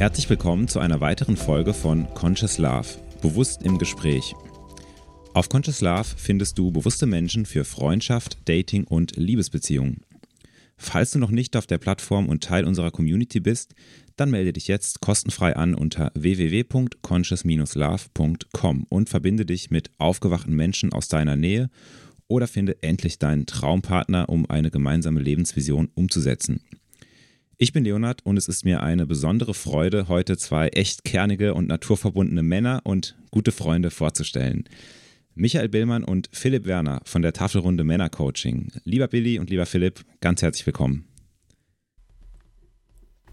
Herzlich willkommen zu einer weiteren Folge von Conscious Love, bewusst im Gespräch. Auf Conscious Love findest du bewusste Menschen für Freundschaft, Dating und Liebesbeziehungen. Falls du noch nicht auf der Plattform und Teil unserer Community bist, dann melde dich jetzt kostenfrei an unter www.conscious-love.com und verbinde dich mit aufgewachten Menschen aus deiner Nähe oder finde endlich deinen Traumpartner, um eine gemeinsame Lebensvision umzusetzen. Ich bin Leonard und es ist mir eine besondere Freude, heute zwei echt kernige und naturverbundene Männer und gute Freunde vorzustellen. Michael Billmann und Philipp Werner von der Tafelrunde Männercoaching. Lieber Billy und lieber Philipp, ganz herzlich willkommen.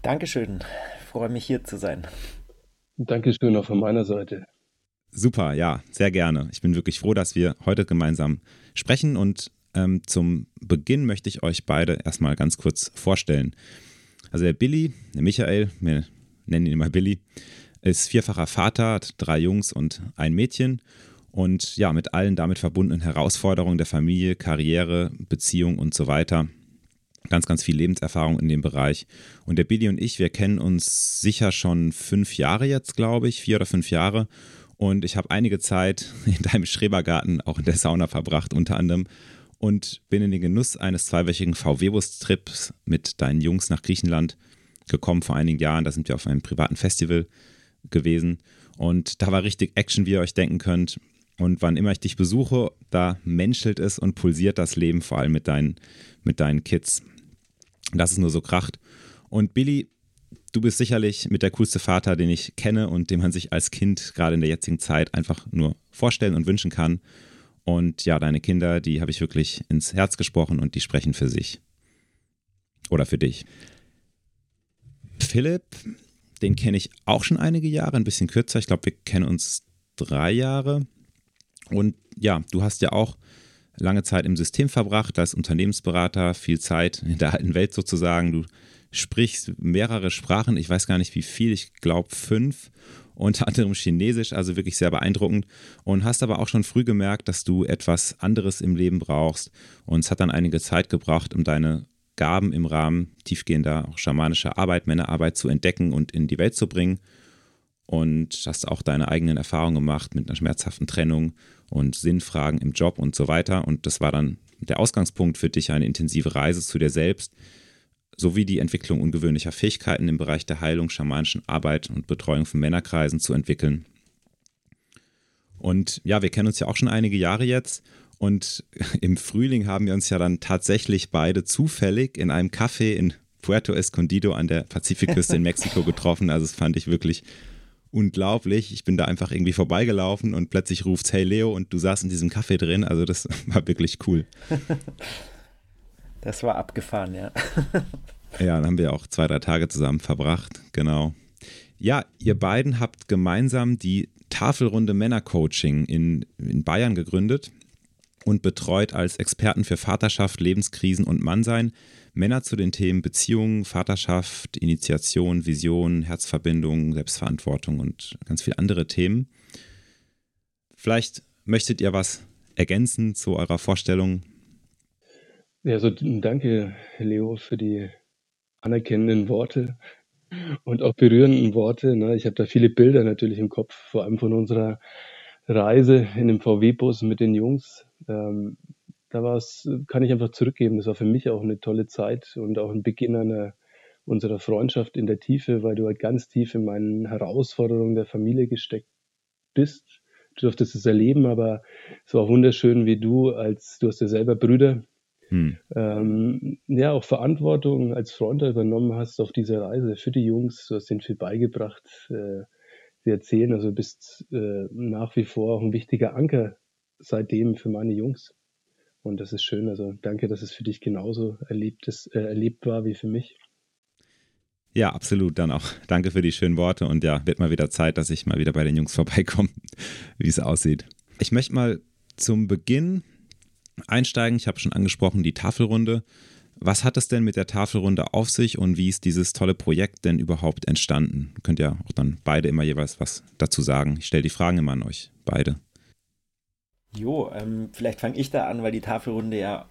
Dankeschön. Ich freue mich hier zu sein. Dankeschön auch von meiner Seite. Super, ja, sehr gerne. Ich bin wirklich froh, dass wir heute gemeinsam sprechen und ähm, zum Beginn möchte ich euch beide erstmal ganz kurz vorstellen. Also der Billy, der Michael, wir nennen ihn immer Billy, ist vierfacher Vater, hat drei Jungs und ein Mädchen und ja, mit allen damit verbundenen Herausforderungen der Familie, Karriere, Beziehung und so weiter. Ganz, ganz viel Lebenserfahrung in dem Bereich. Und der Billy und ich, wir kennen uns sicher schon fünf Jahre jetzt, glaube ich, vier oder fünf Jahre. Und ich habe einige Zeit in deinem Schrebergarten, auch in der Sauna verbracht, unter anderem. Und bin in den Genuss eines zweiwöchigen VW-Bus-Trips mit deinen Jungs nach Griechenland gekommen vor einigen Jahren. Da sind wir auf einem privaten Festival gewesen. Und da war richtig Action, wie ihr euch denken könnt. Und wann immer ich dich besuche, da menschelt es und pulsiert das Leben, vor allem mit deinen, mit deinen Kids. Das ist nur so kracht. Und Billy, du bist sicherlich mit der coolste Vater, den ich kenne und den man sich als Kind gerade in der jetzigen Zeit einfach nur vorstellen und wünschen kann. Und ja, deine Kinder, die habe ich wirklich ins Herz gesprochen und die sprechen für sich. Oder für dich. Philipp, den kenne ich auch schon einige Jahre, ein bisschen kürzer. Ich glaube, wir kennen uns drei Jahre. Und ja, du hast ja auch lange Zeit im System verbracht als Unternehmensberater, viel Zeit in der alten Welt sozusagen. Du sprichst mehrere Sprachen, ich weiß gar nicht wie viel, ich glaube fünf, unter anderem Chinesisch, also wirklich sehr beeindruckend. Und hast aber auch schon früh gemerkt, dass du etwas anderes im Leben brauchst. Und es hat dann einige Zeit gebraucht, um deine Gaben im Rahmen tiefgehender, auch schamanischer Arbeit, Männerarbeit zu entdecken und in die Welt zu bringen. Und hast auch deine eigenen Erfahrungen gemacht mit einer schmerzhaften Trennung und Sinnfragen im Job und so weiter. Und das war dann der Ausgangspunkt für dich, eine intensive Reise zu dir selbst, sowie die Entwicklung ungewöhnlicher Fähigkeiten im Bereich der Heilung, schamanischen Arbeit und Betreuung von Männerkreisen zu entwickeln. Und ja, wir kennen uns ja auch schon einige Jahre jetzt. Und im Frühling haben wir uns ja dann tatsächlich beide zufällig in einem Café in Puerto Escondido an der Pazifikküste in Mexiko getroffen. Also das fand ich wirklich unglaublich. Ich bin da einfach irgendwie vorbeigelaufen und plötzlich ruft Hey Leo und du saßt in diesem Café drin. Also das war wirklich cool. Das war abgefahren, ja. ja, dann haben wir auch zwei, drei Tage zusammen verbracht, genau. Ja, ihr beiden habt gemeinsam die Tafelrunde Männercoaching in, in Bayern gegründet und betreut als Experten für Vaterschaft, Lebenskrisen und Mannsein Männer zu den Themen Beziehungen, Vaterschaft, Initiation, Vision, Herzverbindung, Selbstverantwortung und ganz viele andere Themen. Vielleicht möchtet ihr was ergänzen zu eurer Vorstellung? Ja, also danke, Leo, für die anerkennenden Worte und auch berührenden Worte. Ne? Ich habe da viele Bilder natürlich im Kopf, vor allem von unserer Reise in dem VW-Bus mit den Jungs. Ähm, da es, kann ich einfach zurückgeben. Das war für mich auch eine tolle Zeit und auch ein Beginn einer unserer Freundschaft in der Tiefe, weil du halt ganz tief in meinen Herausforderungen der Familie gesteckt bist. Du durftest es erleben, aber es war wunderschön, wie du als, du hast ja selber Brüder, hm. ähm, ja, auch Verantwortung als Freund übernommen hast auf dieser Reise für die Jungs. Du hast ihnen viel beigebracht. Äh, sie erzählen, also bist äh, nach wie vor auch ein wichtiger Anker seitdem für meine Jungs. Und das ist schön. Also danke, dass es für dich genauso erlebt, ist, äh, erlebt war wie für mich. Ja, absolut. Dann auch danke für die schönen Worte. Und ja, wird mal wieder Zeit, dass ich mal wieder bei den Jungs vorbeikomme, wie es aussieht. Ich möchte mal zum Beginn einsteigen. Ich habe schon angesprochen, die Tafelrunde. Was hat es denn mit der Tafelrunde auf sich und wie ist dieses tolle Projekt denn überhaupt entstanden? Könnt ihr auch dann beide immer jeweils was dazu sagen. Ich stelle die Fragen immer an euch beide. Jo, ähm, vielleicht fange ich da an, weil die Tafelrunde ja,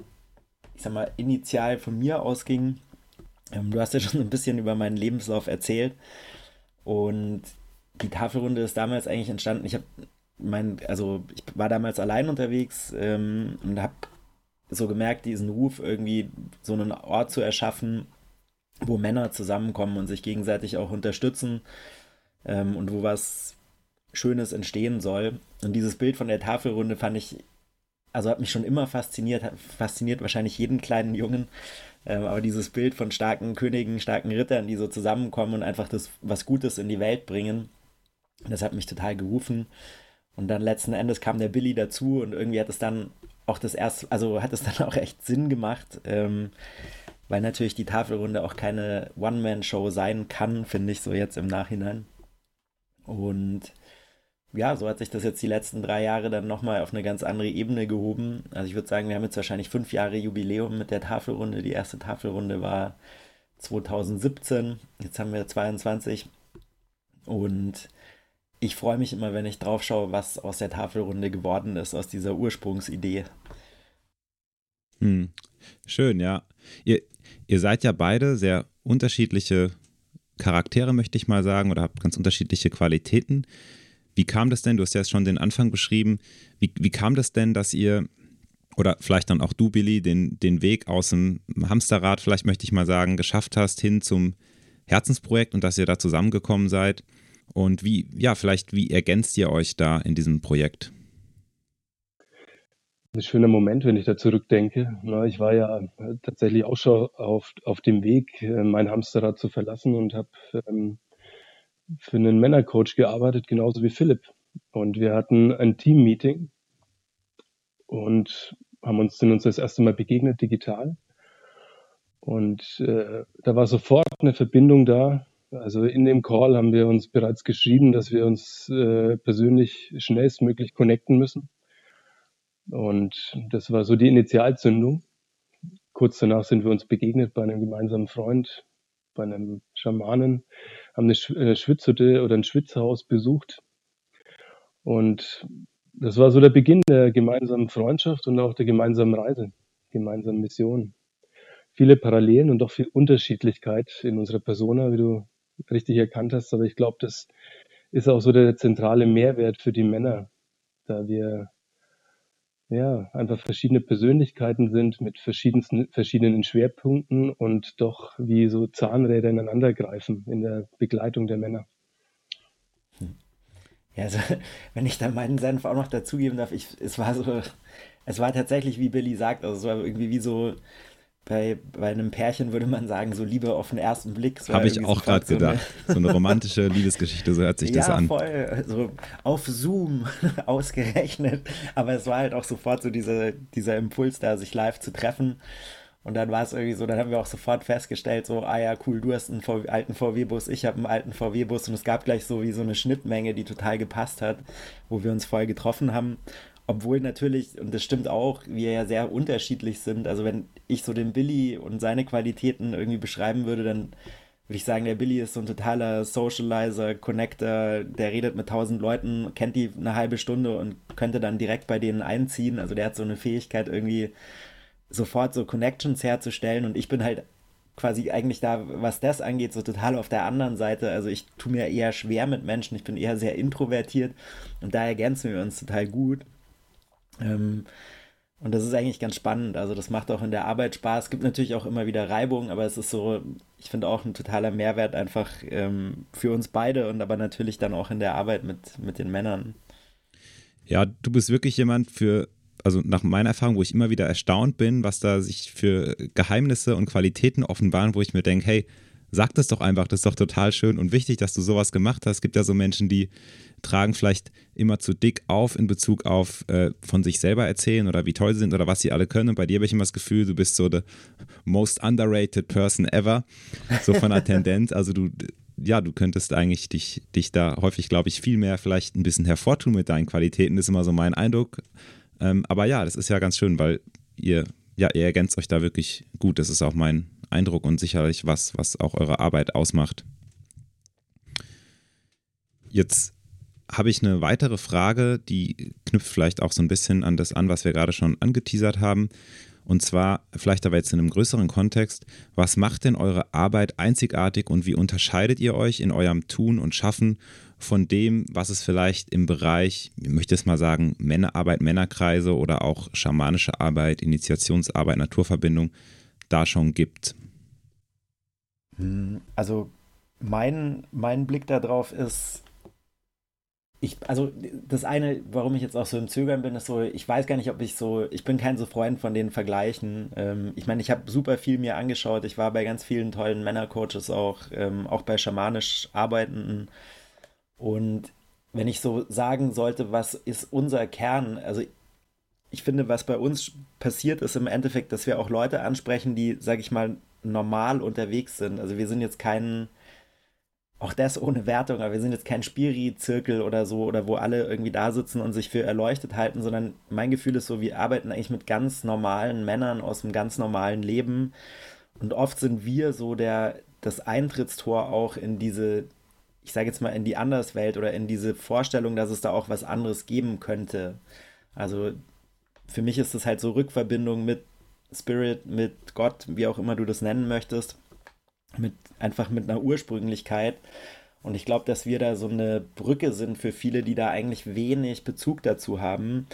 ich sag mal, initial von mir ausging. Ähm, du hast ja schon ein bisschen über meinen Lebenslauf erzählt. Und die Tafelrunde ist damals eigentlich entstanden. Ich habe mein, also ich war damals allein unterwegs ähm, und habe so gemerkt, diesen Ruf irgendwie so einen Ort zu erschaffen, wo Männer zusammenkommen und sich gegenseitig auch unterstützen ähm, und wo was Schönes entstehen soll. Und dieses Bild von der Tafelrunde fand ich, also hat mich schon immer fasziniert, fasziniert wahrscheinlich jeden kleinen Jungen. Ähm, aber dieses Bild von starken Königen, starken Rittern, die so zusammenkommen und einfach das was Gutes in die Welt bringen, das hat mich total gerufen. Und dann letzten Endes kam der Billy dazu und irgendwie hat es dann auch das erste, also hat es dann auch echt Sinn gemacht, ähm, weil natürlich die Tafelrunde auch keine One-Man-Show sein kann, finde ich so jetzt im Nachhinein. Und ja, so hat sich das jetzt die letzten drei Jahre dann nochmal auf eine ganz andere Ebene gehoben. Also ich würde sagen, wir haben jetzt wahrscheinlich fünf Jahre Jubiläum mit der Tafelrunde. Die erste Tafelrunde war 2017, jetzt haben wir 22. Und ich freue mich immer, wenn ich drauf schaue, was aus der Tafelrunde geworden ist, aus dieser Ursprungsidee. Hm. Schön, ja. Ihr, ihr seid ja beide sehr unterschiedliche Charaktere, möchte ich mal sagen, oder habt ganz unterschiedliche Qualitäten. Wie kam das denn, du hast ja schon den Anfang beschrieben, wie, wie kam das denn, dass ihr, oder vielleicht dann auch du, Billy, den, den Weg aus dem Hamsterrad, vielleicht möchte ich mal sagen, geschafft hast hin zum Herzensprojekt und dass ihr da zusammengekommen seid? Und wie, ja, vielleicht, wie ergänzt ihr euch da in diesem Projekt? Ein schöner Moment, wenn ich da zurückdenke. Ich war ja tatsächlich auch schon auf, auf dem Weg, äh, mein Hamsterrad zu verlassen und habe ähm, für einen Männercoach gearbeitet, genauso wie Philipp. Und wir hatten ein Team-Meeting und haben uns, sind uns das erste Mal begegnet digital. Und äh, da war sofort eine Verbindung da also in dem Call haben wir uns bereits geschrieben, dass wir uns äh, persönlich schnellstmöglich connecten müssen. Und das war so die Initialzündung. Kurz danach sind wir uns begegnet bei einem gemeinsamen Freund, bei einem Schamanen, haben eine, Sch eine Schwitzhütte oder ein Schwitzhaus besucht. Und das war so der Beginn der gemeinsamen Freundschaft und auch der gemeinsamen Reise, gemeinsamen Mission. Viele Parallelen und doch viel Unterschiedlichkeit in unserer Persona, wie du richtig erkannt hast. Aber ich glaube, das ist auch so der zentrale Mehrwert für die Männer, da wir ja einfach verschiedene Persönlichkeiten sind mit verschiedenen, verschiedenen Schwerpunkten und doch wie so Zahnräder ineinander greifen in der Begleitung der Männer. Ja, also wenn ich da meinen Senf auch noch dazugeben darf, ich, es war so, es war tatsächlich, wie Billy sagt, also es war irgendwie wie so bei, bei einem Pärchen würde man sagen, so Liebe auf den ersten Blick. So Habe ich auch gerade so gedacht. so eine romantische Liebesgeschichte, so hört sich das ja, an. Ja, voll. Also auf Zoom ausgerechnet. Aber es war halt auch sofort so diese, dieser Impuls da, sich live zu treffen. Und dann war es irgendwie so, dann haben wir auch sofort festgestellt, so, ah ja, cool, du hast einen VW, alten VW-Bus, ich habe einen alten VW-Bus und es gab gleich so wie so eine Schnittmenge, die total gepasst hat, wo wir uns voll getroffen haben. Obwohl natürlich, und das stimmt auch, wir ja sehr unterschiedlich sind. Also wenn ich so den Billy und seine Qualitäten irgendwie beschreiben würde, dann würde ich sagen, der Billy ist so ein totaler Socializer, Connector, der redet mit tausend Leuten, kennt die eine halbe Stunde und könnte dann direkt bei denen einziehen. Also der hat so eine Fähigkeit, irgendwie sofort so Connections herzustellen und ich bin halt quasi eigentlich da, was das angeht, so total auf der anderen Seite. Also ich tue mir eher schwer mit Menschen, ich bin eher sehr introvertiert und da ergänzen wir uns total gut. Ähm, und das ist eigentlich ganz spannend. Also das macht auch in der Arbeit Spaß. Es gibt natürlich auch immer wieder Reibung, aber es ist so, ich finde auch ein totaler Mehrwert einfach ähm, für uns beide und aber natürlich dann auch in der Arbeit mit, mit den Männern. Ja, du bist wirklich jemand für, also nach meiner Erfahrung, wo ich immer wieder erstaunt bin, was da sich für Geheimnisse und Qualitäten offenbaren, wo ich mir denke, hey, sag das doch einfach, das ist doch total schön und wichtig, dass du sowas gemacht hast. Es gibt ja so Menschen, die tragen vielleicht immer zu dick auf in Bezug auf äh, von sich selber erzählen oder wie toll sie sind oder was sie alle können. Und bei dir habe ich immer das Gefühl, du bist so the most underrated person ever, so von der Tendenz. Also du, ja, du könntest eigentlich dich, dich da häufig, glaube ich, viel mehr vielleicht ein bisschen hervortun mit deinen Qualitäten, das ist immer so mein Eindruck. Ähm, aber ja, das ist ja ganz schön, weil ihr, ja, ihr ergänzt euch da wirklich gut. Das ist auch mein Eindruck und sicherlich was, was auch eure Arbeit ausmacht. Jetzt habe ich eine weitere Frage, die knüpft vielleicht auch so ein bisschen an das an, was wir gerade schon angeteasert haben. Und zwar vielleicht aber jetzt in einem größeren Kontext, was macht denn eure Arbeit einzigartig und wie unterscheidet ihr euch in eurem Tun und Schaffen von dem, was es vielleicht im Bereich, ich möchte es mal sagen, Männerarbeit, Männerkreise oder auch schamanische Arbeit, Initiationsarbeit, Naturverbindung da schon gibt? Hm, also mein, mein Blick darauf ist, ich, also das eine, warum ich jetzt auch so im Zögern bin, ist so, ich weiß gar nicht, ob ich so, ich bin kein so Freund von den Vergleichen. Ähm, ich meine, ich habe super viel mir angeschaut. Ich war bei ganz vielen tollen Männercoaches auch, ähm, auch bei schamanisch Arbeitenden. Und wenn ich so sagen sollte, was ist unser Kern, also ich finde, was bei uns passiert, ist im Endeffekt, dass wir auch Leute ansprechen, die, sag ich mal, normal unterwegs sind. Also wir sind jetzt kein, auch das ohne Wertung, aber wir sind jetzt kein Spiri-Zirkel oder so, oder wo alle irgendwie da sitzen und sich für erleuchtet halten, sondern mein Gefühl ist so, wir arbeiten eigentlich mit ganz normalen Männern aus einem ganz normalen Leben. Und oft sind wir so der, das Eintrittstor auch in diese, ich sage jetzt mal, in die Anderswelt oder in diese Vorstellung, dass es da auch was anderes geben könnte. Also für mich ist das halt so Rückverbindung mit Spirit, mit Gott, wie auch immer du das nennen möchtest, mit einfach mit einer Ursprünglichkeit. Und ich glaube, dass wir da so eine Brücke sind für viele, die da eigentlich wenig Bezug dazu haben,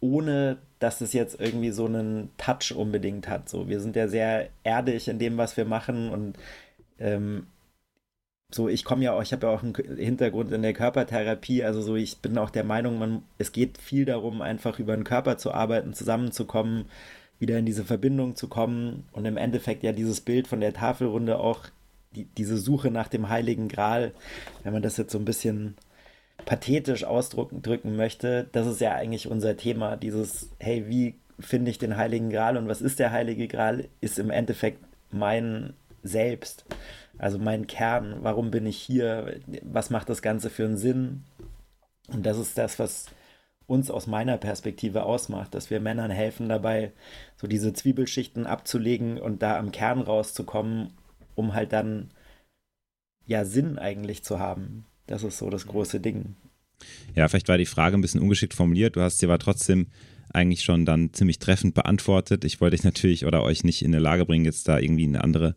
ohne dass es jetzt irgendwie so einen Touch unbedingt hat. So, wir sind ja sehr erdig in dem, was wir machen und ähm, so, ich komme ja auch, ich habe ja auch einen Hintergrund in der Körpertherapie, also so, ich bin auch der Meinung, man, es geht viel darum, einfach über den Körper zu arbeiten, zusammenzukommen, wieder in diese Verbindung zu kommen und im Endeffekt ja dieses Bild von der Tafelrunde auch, die, diese Suche nach dem Heiligen Gral, wenn man das jetzt so ein bisschen pathetisch ausdrücken möchte, das ist ja eigentlich unser Thema, dieses, hey, wie finde ich den Heiligen Gral und was ist der Heilige Gral, ist im Endeffekt mein Selbst. Also mein Kern, warum bin ich hier, was macht das Ganze für einen Sinn? Und das ist das, was uns aus meiner Perspektive ausmacht, dass wir Männern helfen dabei, so diese Zwiebelschichten abzulegen und da am Kern rauszukommen, um halt dann ja Sinn eigentlich zu haben. Das ist so das große Ding. Ja, vielleicht war die Frage ein bisschen ungeschickt formuliert. Du hast sie aber trotzdem eigentlich schon dann ziemlich treffend beantwortet. Ich wollte dich natürlich oder euch nicht in der Lage bringen, jetzt da irgendwie eine andere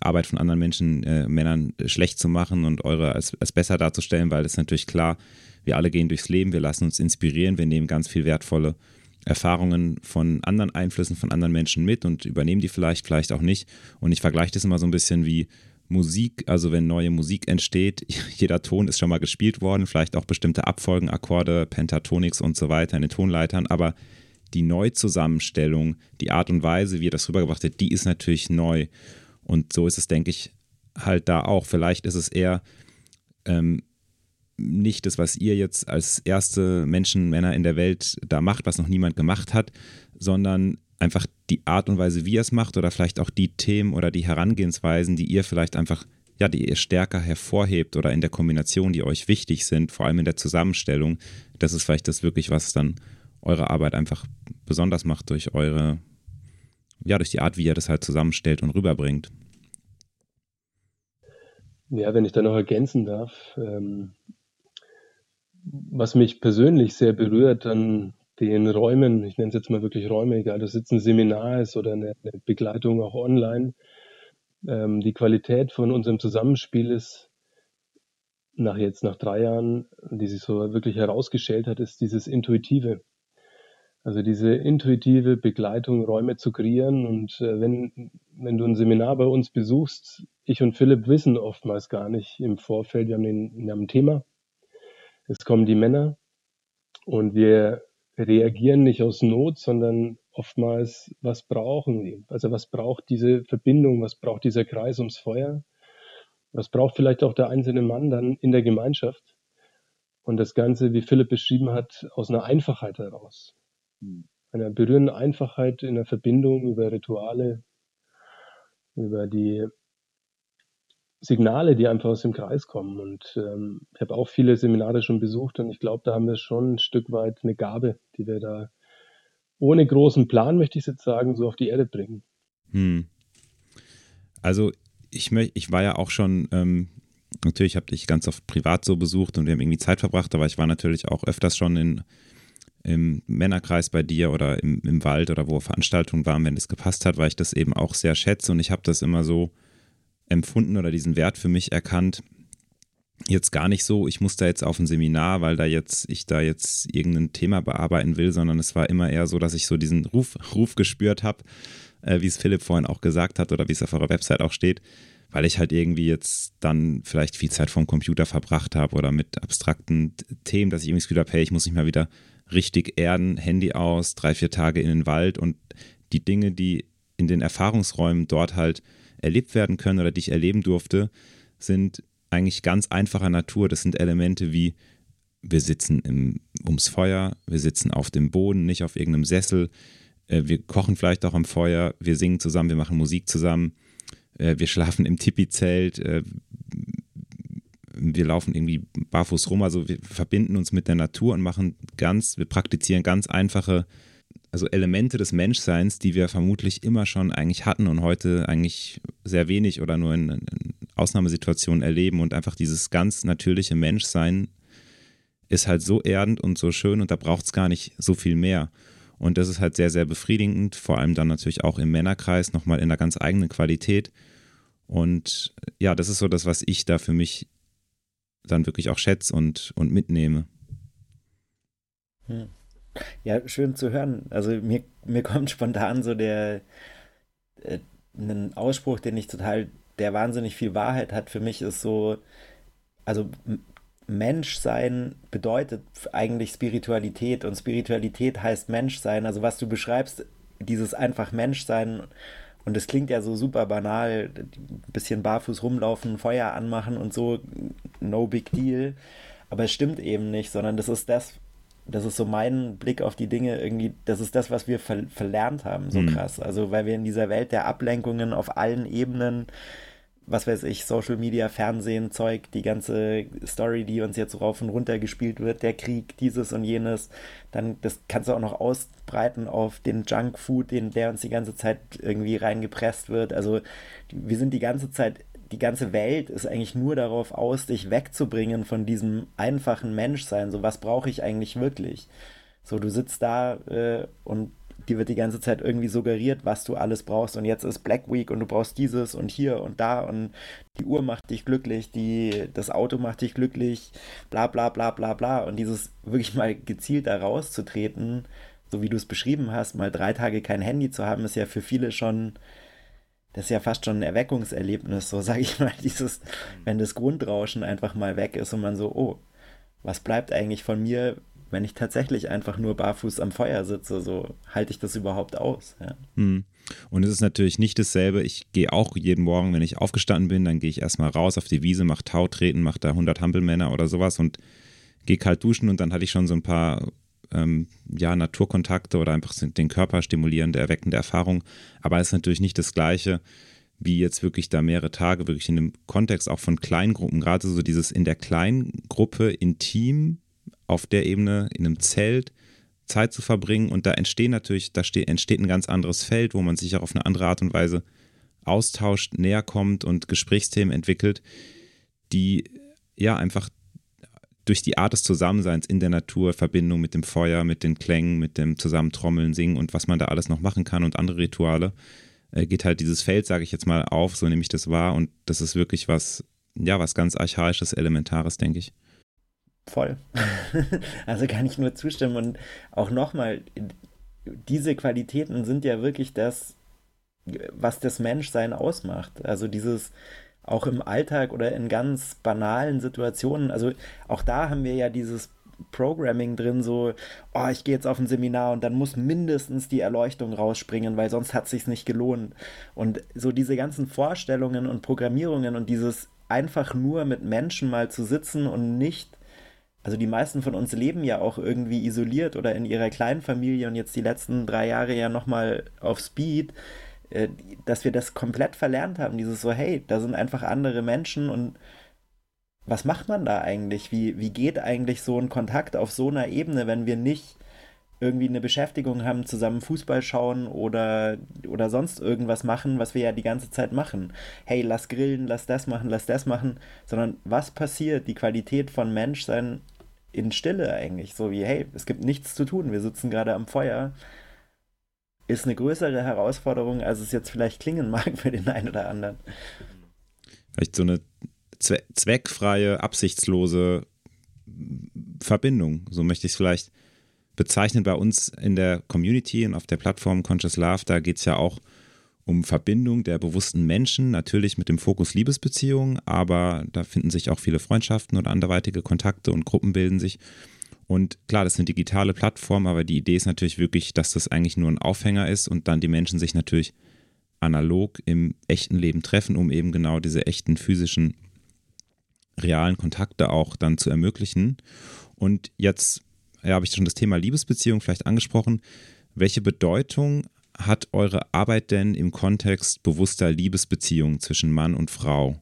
Arbeit von anderen Menschen, äh, Männern schlecht zu machen und eure als, als besser darzustellen, weil ist natürlich klar, wir alle gehen durchs Leben, wir lassen uns inspirieren, wir nehmen ganz viel wertvolle Erfahrungen von anderen Einflüssen, von anderen Menschen mit und übernehmen die vielleicht, vielleicht auch nicht. Und ich vergleiche das immer so ein bisschen wie Musik, also wenn neue Musik entsteht, jeder Ton ist schon mal gespielt worden, vielleicht auch bestimmte Abfolgen, Akkorde, Pentatonics und so weiter in den Tonleitern, aber die Neuzusammenstellung, die Art und Weise, wie er das rübergebracht hat, die ist natürlich neu. Und so ist es, denke ich, halt da auch. Vielleicht ist es eher ähm, nicht das, was ihr jetzt als erste Menschen, Männer in der Welt da macht, was noch niemand gemacht hat, sondern einfach die Art und Weise, wie ihr es macht oder vielleicht auch die Themen oder die Herangehensweisen, die ihr vielleicht einfach, ja, die ihr stärker hervorhebt oder in der Kombination, die euch wichtig sind, vor allem in der Zusammenstellung. Das ist vielleicht das wirklich, was dann eure Arbeit einfach besonders macht durch eure ja, durch die Art, wie er das halt zusammenstellt und rüberbringt. Ja, wenn ich da noch ergänzen darf, ähm, was mich persönlich sehr berührt an den Räumen, ich nenne es jetzt mal wirklich Räume, egal, ob es jetzt ein Seminar ist oder eine, eine Begleitung auch online, ähm, die Qualität von unserem Zusammenspiel ist, nach jetzt, nach drei Jahren, die sich so wirklich herausgestellt hat, ist dieses Intuitive. Also diese intuitive Begleitung, Räume zu kreieren. Und äh, wenn, wenn du ein Seminar bei uns besuchst, ich und Philipp wissen oftmals gar nicht im Vorfeld, wir haben, den, wir haben ein Thema, es kommen die Männer und wir reagieren nicht aus Not, sondern oftmals, was brauchen die? Also was braucht diese Verbindung, was braucht dieser Kreis ums Feuer? Was braucht vielleicht auch der einzelne Mann dann in der Gemeinschaft? Und das Ganze, wie Philipp beschrieben hat, aus einer Einfachheit heraus einer berührenden Einfachheit in der Verbindung über Rituale, über die Signale, die einfach aus dem Kreis kommen. Und ähm, ich habe auch viele Seminare schon besucht und ich glaube, da haben wir schon ein Stück weit eine Gabe, die wir da ohne großen Plan, möchte ich jetzt sagen, so auf die Erde bringen. Hm. Also ich, ich war ja auch schon, ähm, natürlich habe ich ganz oft privat so besucht und wir haben irgendwie Zeit verbracht, aber ich war natürlich auch öfters schon in im Männerkreis bei dir oder im, im Wald oder wo Veranstaltungen waren, wenn es gepasst hat, weil ich das eben auch sehr schätze und ich habe das immer so empfunden oder diesen Wert für mich erkannt. Jetzt gar nicht so, ich muss da jetzt auf ein Seminar, weil da jetzt, ich da jetzt irgendein Thema bearbeiten will, sondern es war immer eher so, dass ich so diesen Ruf, Ruf gespürt habe, äh, wie es Philipp vorhin auch gesagt hat oder wie es auf eurer Website auch steht, weil ich halt irgendwie jetzt dann vielleicht viel Zeit vom Computer verbracht habe oder mit abstrakten Themen, dass ich irgendwie das Gefühl habe, hey, ich muss mich mal wieder richtig erden, Handy aus, drei, vier Tage in den Wald und die Dinge, die in den Erfahrungsräumen dort halt erlebt werden können oder die ich erleben durfte, sind eigentlich ganz einfacher Natur. Das sind Elemente wie wir sitzen im, ums Feuer, wir sitzen auf dem Boden, nicht auf irgendeinem Sessel, äh, wir kochen vielleicht auch am Feuer, wir singen zusammen, wir machen Musik zusammen, äh, wir schlafen im Tipi-Zelt, äh, wir laufen irgendwie barfuß rum, also wir verbinden uns mit der Natur und machen ganz, wir praktizieren ganz einfache, also Elemente des Menschseins, die wir vermutlich immer schon eigentlich hatten und heute eigentlich sehr wenig oder nur in, in Ausnahmesituationen erleben und einfach dieses ganz natürliche Menschsein ist halt so erdend und so schön und da braucht es gar nicht so viel mehr. Und das ist halt sehr, sehr befriedigend, vor allem dann natürlich auch im Männerkreis nochmal in einer ganz eigenen Qualität. Und ja, das ist so das, was ich da für mich dann wirklich auch schätze und, und mitnehme. Hm. Ja, schön zu hören. Also mir, mir kommt spontan so der äh, ein Ausspruch, den ich total, der wahnsinnig viel Wahrheit hat für mich, ist so, also Menschsein bedeutet eigentlich Spiritualität und Spiritualität heißt Menschsein. Also was du beschreibst, dieses einfach Menschsein und es klingt ja so super banal, ein bisschen barfuß rumlaufen, Feuer anmachen und so, no big deal. Aber es stimmt eben nicht, sondern das ist das, das ist so mein Blick auf die Dinge irgendwie, das ist das, was wir ver verlernt haben, so mhm. krass. Also, weil wir in dieser Welt der Ablenkungen auf allen Ebenen was weiß ich, Social Media, Fernsehen, Zeug, die ganze Story, die uns jetzt rauf und runter gespielt wird, der Krieg, dieses und jenes, dann das kannst du auch noch ausbreiten auf den Junkfood, den der uns die ganze Zeit irgendwie reingepresst wird. Also wir sind die ganze Zeit, die ganze Welt ist eigentlich nur darauf aus, dich wegzubringen von diesem einfachen Menschsein. So, was brauche ich eigentlich wirklich? So, du sitzt da äh, und dir wird die ganze Zeit irgendwie suggeriert, was du alles brauchst. Und jetzt ist Black Week und du brauchst dieses und hier und da. Und die Uhr macht dich glücklich, die, das Auto macht dich glücklich, bla bla bla bla bla. Und dieses wirklich mal gezielt da rauszutreten, so wie du es beschrieben hast, mal drei Tage kein Handy zu haben, ist ja für viele schon, das ist ja fast schon ein Erweckungserlebnis, so sage ich mal, dieses, wenn das Grundrauschen einfach mal weg ist und man so, oh, was bleibt eigentlich von mir, wenn ich tatsächlich einfach nur barfuß am Feuer sitze, so halte ich das überhaupt aus. Ja. Hm. Und es ist natürlich nicht dasselbe. Ich gehe auch jeden Morgen, wenn ich aufgestanden bin, dann gehe ich erstmal raus auf die Wiese, mache Tautreten, mache da 100 Hampelmänner oder sowas und gehe kalt duschen und dann hatte ich schon so ein paar ähm, ja, Naturkontakte oder einfach den Körper stimulierende, erweckende Erfahrung. Aber es ist natürlich nicht das Gleiche, wie jetzt wirklich da mehrere Tage, wirklich in dem Kontext auch von Kleingruppen, gerade so dieses in der Kleingruppe intim auf der Ebene in einem Zelt Zeit zu verbringen und da entstehen natürlich, da entsteht ein ganz anderes Feld, wo man sich auch auf eine andere Art und Weise austauscht, näher kommt und Gesprächsthemen entwickelt, die ja einfach durch die Art des Zusammenseins in der Natur, Verbindung mit dem Feuer, mit den Klängen, mit dem Zusammentrommeln, Singen und was man da alles noch machen kann und andere Rituale, äh, geht halt dieses Feld, sage ich jetzt mal, auf, so nehme ich das wahr und das ist wirklich was, ja, was ganz Archaisches, Elementares, denke ich. Voll. also kann ich nur zustimmen. Und auch nochmal, diese Qualitäten sind ja wirklich das, was das Menschsein ausmacht. Also dieses auch im Alltag oder in ganz banalen Situationen. Also auch da haben wir ja dieses Programming drin, so, oh, ich gehe jetzt auf ein Seminar und dann muss mindestens die Erleuchtung rausspringen, weil sonst hat es sich nicht gelohnt. Und so diese ganzen Vorstellungen und Programmierungen und dieses einfach nur mit Menschen mal zu sitzen und nicht also die meisten von uns leben ja auch irgendwie isoliert oder in ihrer kleinen Familie und jetzt die letzten drei Jahre ja nochmal auf Speed, äh, dass wir das komplett verlernt haben. Dieses so, hey, da sind einfach andere Menschen und was macht man da eigentlich? Wie, wie geht eigentlich so ein Kontakt auf so einer Ebene, wenn wir nicht irgendwie eine Beschäftigung haben, zusammen Fußball schauen oder, oder sonst irgendwas machen, was wir ja die ganze Zeit machen. Hey, lass grillen, lass das machen, lass das machen, sondern was passiert? Die Qualität von Menschsein in Stille eigentlich. So wie, hey, es gibt nichts zu tun, wir sitzen gerade am Feuer. Ist eine größere Herausforderung, als es jetzt vielleicht klingen mag für den einen oder anderen. Vielleicht so eine zweckfreie, absichtslose Verbindung. So möchte ich es vielleicht bezeichnen bei uns in der Community und auf der Plattform Conscious Love. Da geht es ja auch um Verbindung der bewussten Menschen, natürlich mit dem Fokus Liebesbeziehungen, aber da finden sich auch viele Freundschaften oder anderweitige Kontakte und Gruppen bilden sich. Und klar, das ist eine digitale Plattform, aber die Idee ist natürlich wirklich, dass das eigentlich nur ein Aufhänger ist und dann die Menschen sich natürlich analog im echten Leben treffen, um eben genau diese echten physischen, realen Kontakte auch dann zu ermöglichen. Und jetzt ja, habe ich schon das Thema Liebesbeziehung vielleicht angesprochen. Welche Bedeutung hat eure Arbeit denn im Kontext bewusster Liebesbeziehungen zwischen Mann und Frau?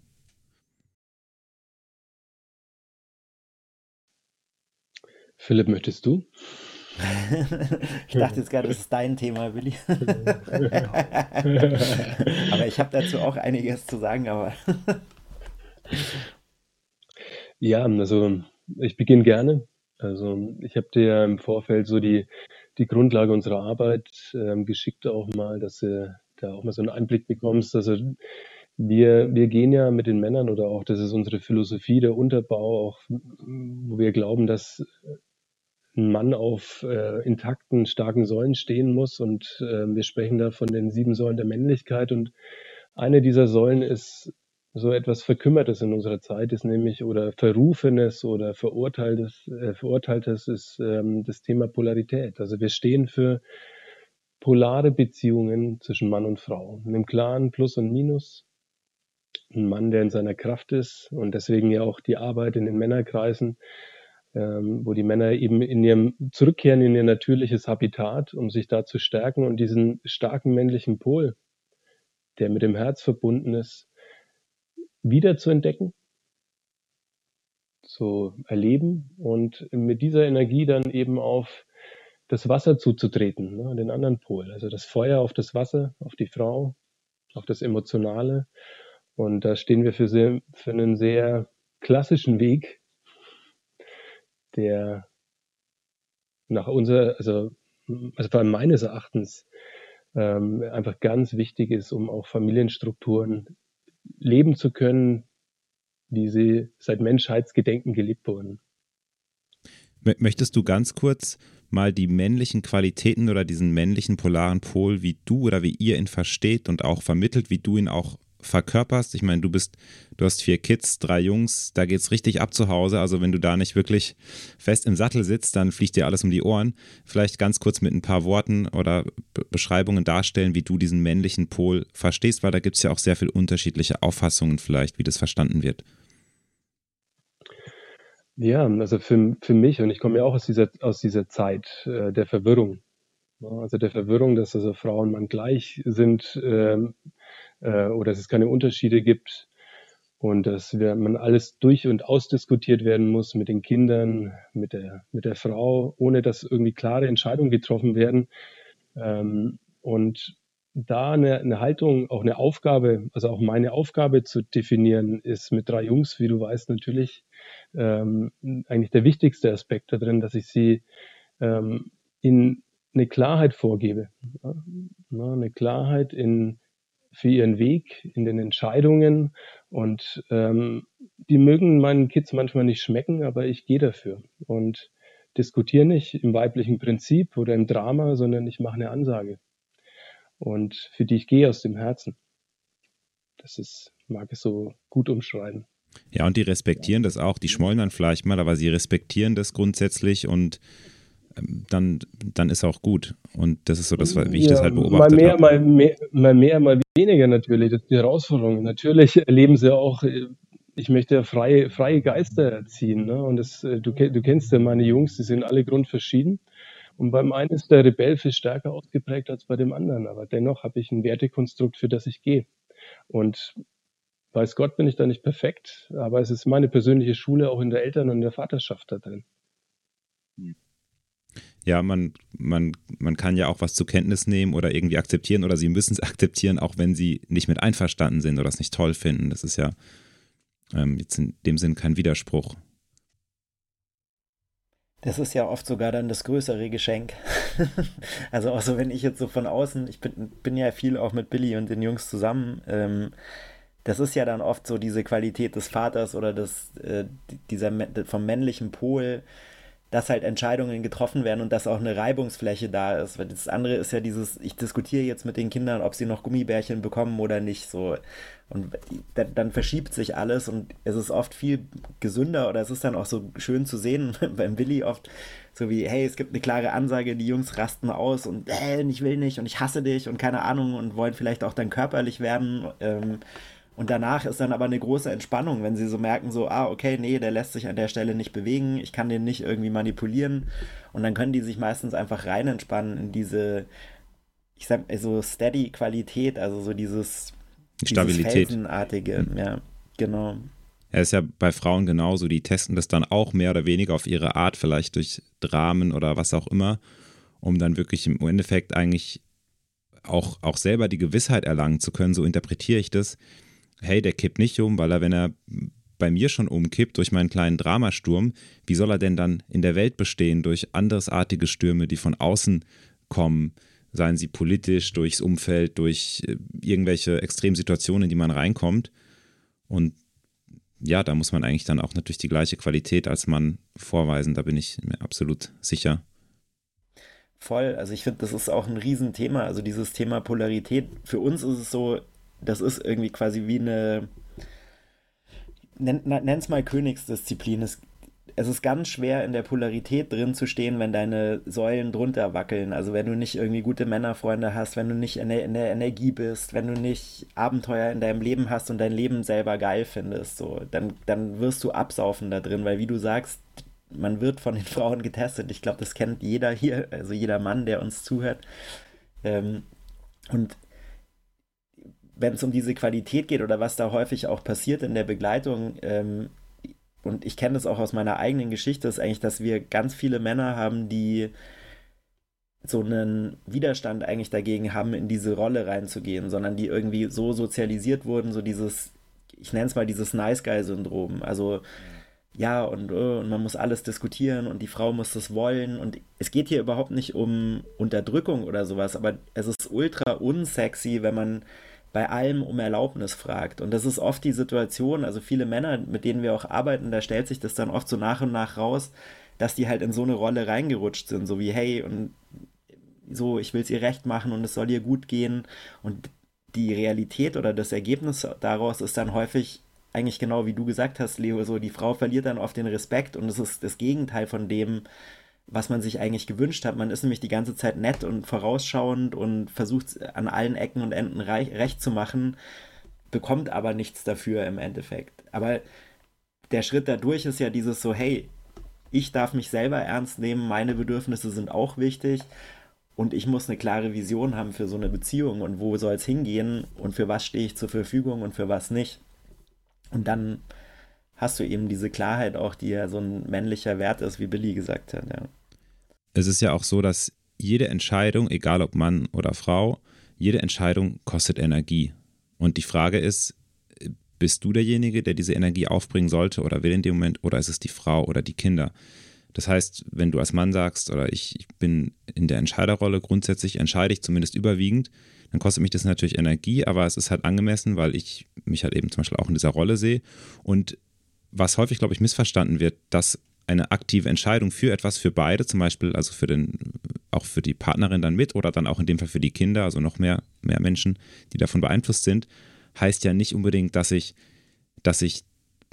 Philipp, möchtest du? ich dachte jetzt gerade, das ist dein Thema, Willi. aber ich habe dazu auch einiges zu sagen, aber. ja, also ich beginne gerne. Also ich habe dir im Vorfeld so die, die Grundlage unserer Arbeit ähm, geschickt auch mal, dass du da auch mal so einen Einblick bekommst. Also wir, wir gehen ja mit den Männern oder auch, das ist unsere Philosophie, der Unterbau, auch wo wir glauben, dass ein Mann auf äh, intakten, starken Säulen stehen muss. Und äh, wir sprechen da von den sieben Säulen der Männlichkeit. Und eine dieser Säulen ist so etwas Verkümmertes in unserer Zeit ist nämlich oder Verrufenes oder Verurteiltes, äh, Verurteiltes ist ähm, das Thema Polarität. Also wir stehen für polare Beziehungen zwischen Mann und Frau, einem klaren Plus und Minus. Ein Mann, der in seiner Kraft ist und deswegen ja auch die Arbeit in den Männerkreisen, ähm, wo die Männer eben in ihrem zurückkehren in ihr natürliches Habitat, um sich da zu stärken und diesen starken männlichen Pol, der mit dem Herz verbunden ist, wieder zu entdecken, zu erleben und mit dieser Energie dann eben auf das Wasser zuzutreten, ne, den anderen Pol. Also das Feuer auf das Wasser, auf die Frau, auf das Emotionale. Und da stehen wir für, sehr, für einen sehr klassischen Weg, der nach unserer, also, also vor allem meines Erachtens, ähm, einfach ganz wichtig ist, um auch Familienstrukturen leben zu können, wie sie seit Menschheitsgedenken gelebt wurden. Möchtest du ganz kurz mal die männlichen Qualitäten oder diesen männlichen polaren Pol, wie du oder wie ihr ihn versteht und auch vermittelt, wie du ihn auch verkörperst. Ich meine, du bist, du hast vier Kids, drei Jungs, da geht es richtig ab zu Hause. Also wenn du da nicht wirklich fest im Sattel sitzt, dann fliegt dir alles um die Ohren. Vielleicht ganz kurz mit ein paar Worten oder Be Beschreibungen darstellen, wie du diesen männlichen Pol verstehst, weil da gibt es ja auch sehr viele unterschiedliche Auffassungen vielleicht, wie das verstanden wird. Ja, also für, für mich, und ich komme ja auch aus dieser, aus dieser Zeit äh, der Verwirrung, also der Verwirrung, dass also Frau und Mann gleich sind, äh, äh, oder dass es keine Unterschiede gibt und dass wir, man alles durch und ausdiskutiert werden muss mit den Kindern, mit der, mit der Frau, ohne dass irgendwie klare Entscheidungen getroffen werden. Ähm, und da eine, eine Haltung, auch eine Aufgabe, also auch meine Aufgabe zu definieren, ist mit drei Jungs, wie du weißt, natürlich ähm, eigentlich der wichtigste Aspekt da drin, dass ich sie ähm, in eine Klarheit vorgebe. Ja, eine Klarheit in, für ihren Weg in den Entscheidungen. Und ähm, die mögen meinen Kids manchmal nicht schmecken, aber ich gehe dafür und diskutiere nicht im weiblichen Prinzip oder im Drama, sondern ich mache eine Ansage. Und für die ich gehe aus dem Herzen. Das ist, mag ich so gut umschreiben. Ja, und die respektieren das auch. Die schmollen dann vielleicht mal, aber sie respektieren das grundsätzlich und dann, dann ist auch gut. Und das ist so das, wie ich ja, das halt beobachte. Mal mehr, mal mehr, mal mehr, mal weniger natürlich. Das ist die Herausforderung. Natürlich erleben sie auch, äh, ich möchte freie, freie Geister erziehen. Ne? Und das, äh, du, du kennst ja meine Jungs, die sind alle grundverschieden. Und beim einen ist der Rebell viel stärker ausgeprägt als bei dem anderen. Aber dennoch habe ich ein Wertekonstrukt, für das ich gehe. Und weiß Gott, bin ich da nicht perfekt, aber es ist meine persönliche Schule auch in der Eltern- und in der Vaterschaft da drin. Ja, man, man, man kann ja auch was zur Kenntnis nehmen oder irgendwie akzeptieren oder sie müssen es akzeptieren, auch wenn sie nicht mit einverstanden sind oder es nicht toll finden. Das ist ja ähm, jetzt in dem Sinn kein Widerspruch. Das ist ja oft sogar dann das größere Geschenk. also auch so, wenn ich jetzt so von außen, ich bin, bin ja viel auch mit Billy und den Jungs zusammen, ähm, das ist ja dann oft so diese Qualität des Vaters oder des, äh, dieser vom männlichen Pol, dass halt Entscheidungen getroffen werden und dass auch eine Reibungsfläche da ist. Weil das andere ist ja dieses, ich diskutiere jetzt mit den Kindern, ob sie noch Gummibärchen bekommen oder nicht. So. Und dann, verschiebt sich alles und es ist oft viel gesünder oder es ist dann auch so schön zu sehen beim Willi oft so wie, hey, es gibt eine klare Ansage, die Jungs rasten aus und äh, ich will nicht und ich hasse dich und keine Ahnung und wollen vielleicht auch dann körperlich werden. Ähm, und danach ist dann aber eine große Entspannung, wenn sie so merken, so, ah, okay, nee, der lässt sich an der Stelle nicht bewegen, ich kann den nicht irgendwie manipulieren. Und dann können die sich meistens einfach rein entspannen in diese, ich sag so steady Qualität, also so dieses Stabilität. Felsenartige, mhm. ja, genau. Er ist ja bei Frauen genauso, die testen das dann auch mehr oder weniger auf ihre Art, vielleicht durch Dramen oder was auch immer, um dann wirklich im Endeffekt eigentlich auch, auch selber die Gewissheit erlangen zu können, so interpretiere ich das, hey, der kippt nicht um, weil er, wenn er bei mir schon umkippt durch meinen kleinen Dramasturm, wie soll er denn dann in der Welt bestehen durch andersartige Stürme, die von außen kommen, seien sie politisch, durchs Umfeld, durch äh, irgendwelche Extremsituationen, in die man reinkommt. Und ja, da muss man eigentlich dann auch natürlich die gleiche Qualität als Mann vorweisen, da bin ich mir absolut sicher. Voll, also ich finde, das ist auch ein Riesenthema, also dieses Thema Polarität. Für uns ist es so, das ist irgendwie quasi wie eine, nenn es mal Königsdisziplin. Es, es ist ganz schwer in der Polarität drin zu stehen, wenn deine Säulen drunter wackeln. Also wenn du nicht irgendwie gute Männerfreunde hast, wenn du nicht in der, in der Energie bist, wenn du nicht Abenteuer in deinem Leben hast und dein Leben selber geil findest, so, dann, dann wirst du absaufen da drin, weil wie du sagst, man wird von den Frauen getestet. Ich glaube, das kennt jeder hier, also jeder Mann, der uns zuhört. Ähm, und wenn es um diese Qualität geht oder was da häufig auch passiert in der Begleitung, ähm, und ich kenne das auch aus meiner eigenen Geschichte, ist eigentlich, dass wir ganz viele Männer haben, die so einen Widerstand eigentlich dagegen haben, in diese Rolle reinzugehen, sondern die irgendwie so sozialisiert wurden, so dieses, ich nenne es mal dieses Nice Guy-Syndrom. Also ja, und, äh, und man muss alles diskutieren und die Frau muss das wollen. Und es geht hier überhaupt nicht um Unterdrückung oder sowas, aber es ist ultra unsexy, wenn man bei allem um Erlaubnis fragt. Und das ist oft die Situation, also viele Männer, mit denen wir auch arbeiten, da stellt sich das dann oft so nach und nach raus, dass die halt in so eine Rolle reingerutscht sind, so wie, hey, und so, ich will es ihr recht machen und es soll ihr gut gehen. Und die Realität oder das Ergebnis daraus ist dann häufig eigentlich genau wie du gesagt hast, Leo, so die Frau verliert dann oft den Respekt und es ist das Gegenteil von dem, was man sich eigentlich gewünscht hat. Man ist nämlich die ganze Zeit nett und vorausschauend und versucht an allen Ecken und Enden recht zu machen, bekommt aber nichts dafür im Endeffekt. Aber der Schritt dadurch ist ja dieses so, hey, ich darf mich selber ernst nehmen, meine Bedürfnisse sind auch wichtig und ich muss eine klare Vision haben für so eine Beziehung und wo soll es hingehen und für was stehe ich zur Verfügung und für was nicht. Und dann hast du eben diese Klarheit auch, die ja so ein männlicher Wert ist, wie Billy gesagt hat. Ja. Es ist ja auch so, dass jede Entscheidung, egal ob Mann oder Frau, jede Entscheidung kostet Energie. Und die Frage ist, bist du derjenige, der diese Energie aufbringen sollte oder will in dem Moment, oder ist es die Frau oder die Kinder? Das heißt, wenn du als Mann sagst, oder ich, ich bin in der Entscheiderrolle, grundsätzlich entscheide ich zumindest überwiegend, dann kostet mich das natürlich Energie, aber es ist halt angemessen, weil ich mich halt eben zum Beispiel auch in dieser Rolle sehe. Und was häufig, glaube ich, missverstanden wird, dass eine aktive Entscheidung für etwas für beide, zum Beispiel also für den, auch für die Partnerin dann mit oder dann auch in dem Fall für die Kinder, also noch mehr, mehr Menschen, die davon beeinflusst sind, heißt ja nicht unbedingt, dass ich, dass ich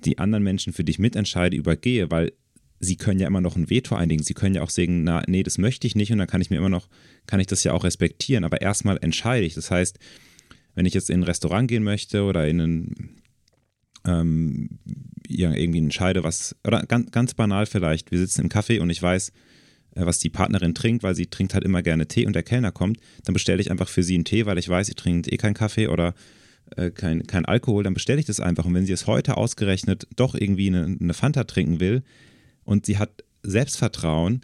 die anderen Menschen, für die ich mitentscheide, übergehe, weil sie können ja immer noch ein Veto einlegen. Sie können ja auch sagen, na, nee, das möchte ich nicht und dann kann ich mir immer noch, kann ich das ja auch respektieren. Aber erstmal entscheide ich. Das heißt, wenn ich jetzt in ein Restaurant gehen möchte oder in ein ähm, irgendwie entscheide, was, oder ganz, ganz banal vielleicht, wir sitzen im Café und ich weiß, äh, was die Partnerin trinkt, weil sie trinkt halt immer gerne Tee und der Kellner kommt, dann bestelle ich einfach für sie einen Tee, weil ich weiß, sie trinkt eh keinen Kaffee oder äh, kein, kein Alkohol, dann bestelle ich das einfach. Und wenn sie es heute ausgerechnet doch irgendwie eine, eine Fanta trinken will und sie hat Selbstvertrauen,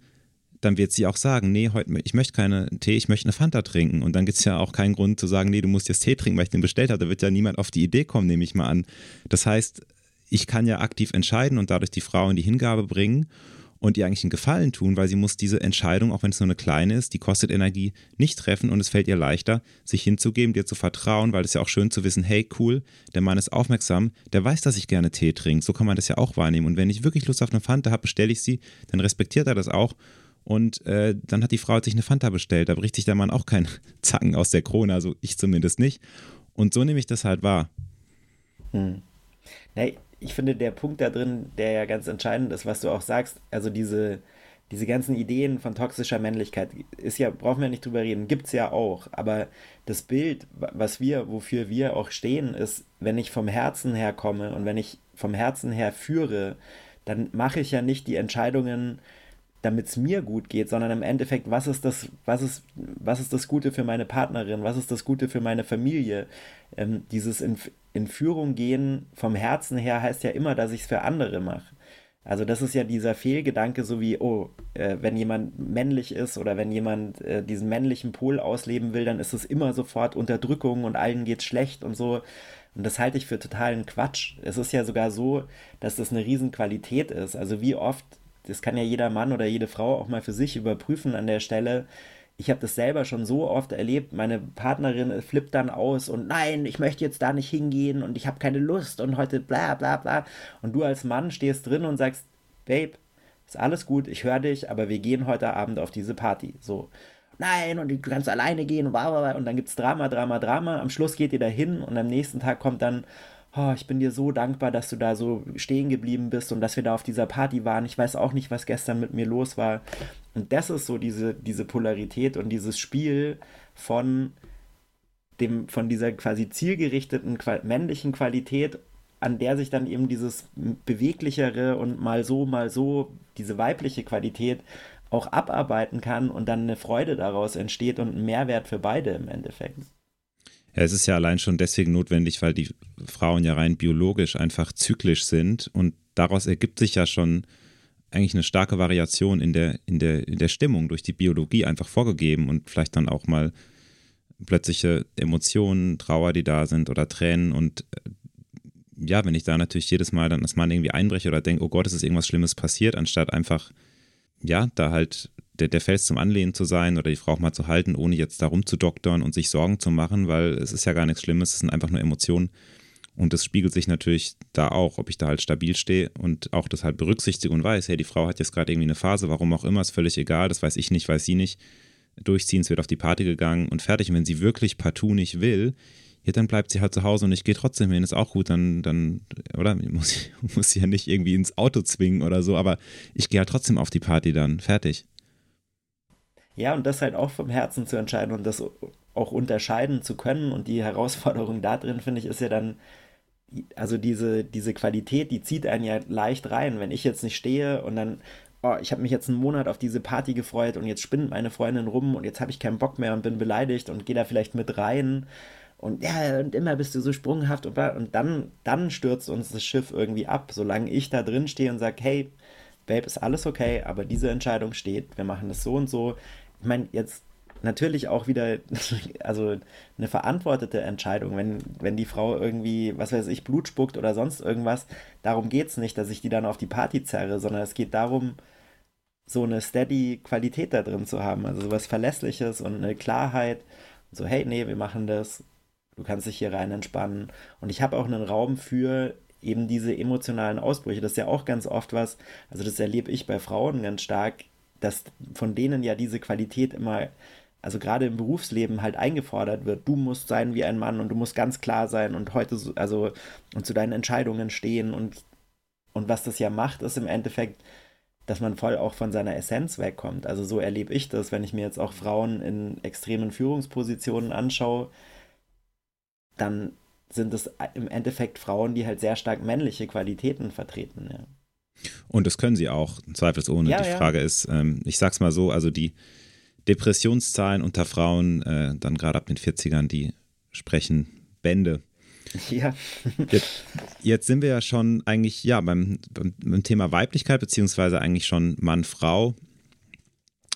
dann wird sie auch sagen, nee, heute, ich möchte keine Tee, ich möchte eine Fanta trinken. Und dann gibt es ja auch keinen Grund zu sagen, nee, du musst jetzt Tee trinken, weil ich den bestellt habe. Da wird ja niemand auf die Idee kommen, nehme ich mal an. Das heißt, ich kann ja aktiv entscheiden und dadurch die Frau in die Hingabe bringen. und ihr eigentlich einen Gefallen tun, weil sie muss diese Entscheidung, auch wenn es nur eine kleine ist, die kostet Energie, nicht treffen und es fällt ihr leichter, sich hinzugeben, dir zu vertrauen, weil es ja auch schön zu wissen, hey, cool, der Mann ist aufmerksam, der weiß, dass ich gerne Tee trinke, so kann man das ja auch wahrnehmen und wenn ich wirklich Lust auf eine Fanta habe, bestelle ich sie, dann respektiert er das auch und äh, dann hat die Frau sich eine Fanta bestellt, da bricht sich der Mann auch kein Zacken aus der Krone, also ich zumindest nicht und so nehme ich das halt wahr. Hm. Nee, ich finde, der Punkt da drin, der ja ganz entscheidend ist, was du auch sagst, also diese, diese ganzen Ideen von toxischer Männlichkeit, ist ja, brauchen wir nicht drüber reden, gibt es ja auch. Aber das Bild, was wir, wofür wir auch stehen, ist, wenn ich vom Herzen her komme und wenn ich vom Herzen her führe, dann mache ich ja nicht die Entscheidungen, damit es mir gut geht, sondern im Endeffekt, was ist das, was ist, was ist das Gute für meine Partnerin, was ist das Gute für meine Familie? Ähm, dieses in, in Führung gehen vom Herzen her heißt ja immer, dass ich es für andere mache. Also das ist ja dieser Fehlgedanke, so wie, oh, äh, wenn jemand männlich ist oder wenn jemand äh, diesen männlichen Pol ausleben will, dann ist es immer sofort Unterdrückung und allen geht's schlecht und so. Und das halte ich für totalen Quatsch. Es ist ja sogar so, dass das eine Riesenqualität ist. Also wie oft das kann ja jeder Mann oder jede Frau auch mal für sich überprüfen an der Stelle. Ich habe das selber schon so oft erlebt. Meine Partnerin flippt dann aus und nein, ich möchte jetzt da nicht hingehen und ich habe keine Lust und heute bla bla bla. Und du als Mann stehst drin und sagst, Babe, ist alles gut, ich höre dich, aber wir gehen heute Abend auf diese Party. So. Nein, und du kannst alleine gehen und bla bla bla. Und dann gibt es Drama, Drama, Drama. Am Schluss geht ihr da hin und am nächsten Tag kommt dann, oh, ich bin dir so dankbar, dass du da so stehen geblieben bist und dass wir da auf dieser Party waren. Ich weiß auch nicht, was gestern mit mir los war. Und das ist so diese, diese Polarität und dieses Spiel von dem, von dieser quasi zielgerichteten männlichen Qualität, an der sich dann eben dieses beweglichere und mal so, mal so, diese weibliche Qualität auch abarbeiten kann und dann eine Freude daraus entsteht und ein Mehrwert für beide im Endeffekt. Es ist ja allein schon deswegen notwendig, weil die Frauen ja rein biologisch einfach zyklisch sind. Und daraus ergibt sich ja schon eigentlich eine starke Variation in der, in der, in der Stimmung durch die Biologie einfach vorgegeben und vielleicht dann auch mal plötzliche Emotionen, Trauer, die da sind oder Tränen. Und äh, ja, wenn ich da natürlich jedes Mal dann als Mann irgendwie einbreche oder denke, oh Gott, es ist irgendwas Schlimmes passiert, anstatt einfach, ja, da halt der, der Fels zum Anlehnen zu sein oder die Frau auch mal zu halten, ohne jetzt da rumzudoktern und sich Sorgen zu machen, weil es ist ja gar nichts Schlimmes, es sind einfach nur Emotionen. Und das spiegelt sich natürlich da auch, ob ich da halt stabil stehe und auch das halt berücksichtige und weiß, hey, die Frau hat jetzt gerade irgendwie eine Phase, warum auch immer, ist völlig egal, das weiß ich nicht, weiß sie nicht. Durchziehen, es wird auf die Party gegangen und fertig. Und wenn sie wirklich partout nicht will, ja, dann bleibt sie halt zu Hause und ich gehe trotzdem hin, ist auch gut, dann, dann, oder? Muss, muss sie ja nicht irgendwie ins Auto zwingen oder so, aber ich gehe halt trotzdem auf die Party dann, fertig. Ja, und das halt auch vom Herzen zu entscheiden und das auch unterscheiden zu können. Und die Herausforderung da drin, finde ich, ist ja dann, also diese, diese Qualität, die zieht einen ja leicht rein. Wenn ich jetzt nicht stehe und dann, oh, ich habe mich jetzt einen Monat auf diese Party gefreut und jetzt spinnt meine Freundin rum und jetzt habe ich keinen Bock mehr und bin beleidigt und gehe da vielleicht mit rein. Und ja, und immer bist du so sprunghaft und, und dann, dann stürzt uns das Schiff irgendwie ab, solange ich da drin stehe und sage, hey, Babe, ist alles okay, aber diese Entscheidung steht, wir machen das so und so. Ich meine, jetzt natürlich auch wieder, also eine verantwortete Entscheidung, wenn, wenn die Frau irgendwie, was weiß ich, Blut spuckt oder sonst irgendwas, darum geht es nicht, dass ich die dann auf die Party zerre, sondern es geht darum, so eine steady Qualität da drin zu haben, also sowas Verlässliches und eine Klarheit, so hey, nee, wir machen das, du kannst dich hier rein entspannen und ich habe auch einen Raum für eben diese emotionalen Ausbrüche, das ist ja auch ganz oft was, also das erlebe ich bei Frauen ganz stark, dass von denen ja diese Qualität immer, also gerade im Berufsleben halt eingefordert wird. Du musst sein wie ein Mann und du musst ganz klar sein und heute, so, also und zu deinen Entscheidungen stehen und, und was das ja macht, ist im Endeffekt, dass man voll auch von seiner Essenz wegkommt. Also so erlebe ich das, wenn ich mir jetzt auch Frauen in extremen Führungspositionen anschaue, dann sind es im Endeffekt Frauen, die halt sehr stark männliche Qualitäten vertreten. Ja. Und das können sie auch, zweifelsohne. Ja, die Frage ist, ähm, ich sag's mal so, also die Depressionszahlen unter Frauen, äh, dann gerade ab den 40ern, die sprechen Bände. Ja. jetzt, jetzt, sind wir ja schon eigentlich, ja, beim, beim Thema Weiblichkeit, beziehungsweise eigentlich schon Mann-Frau.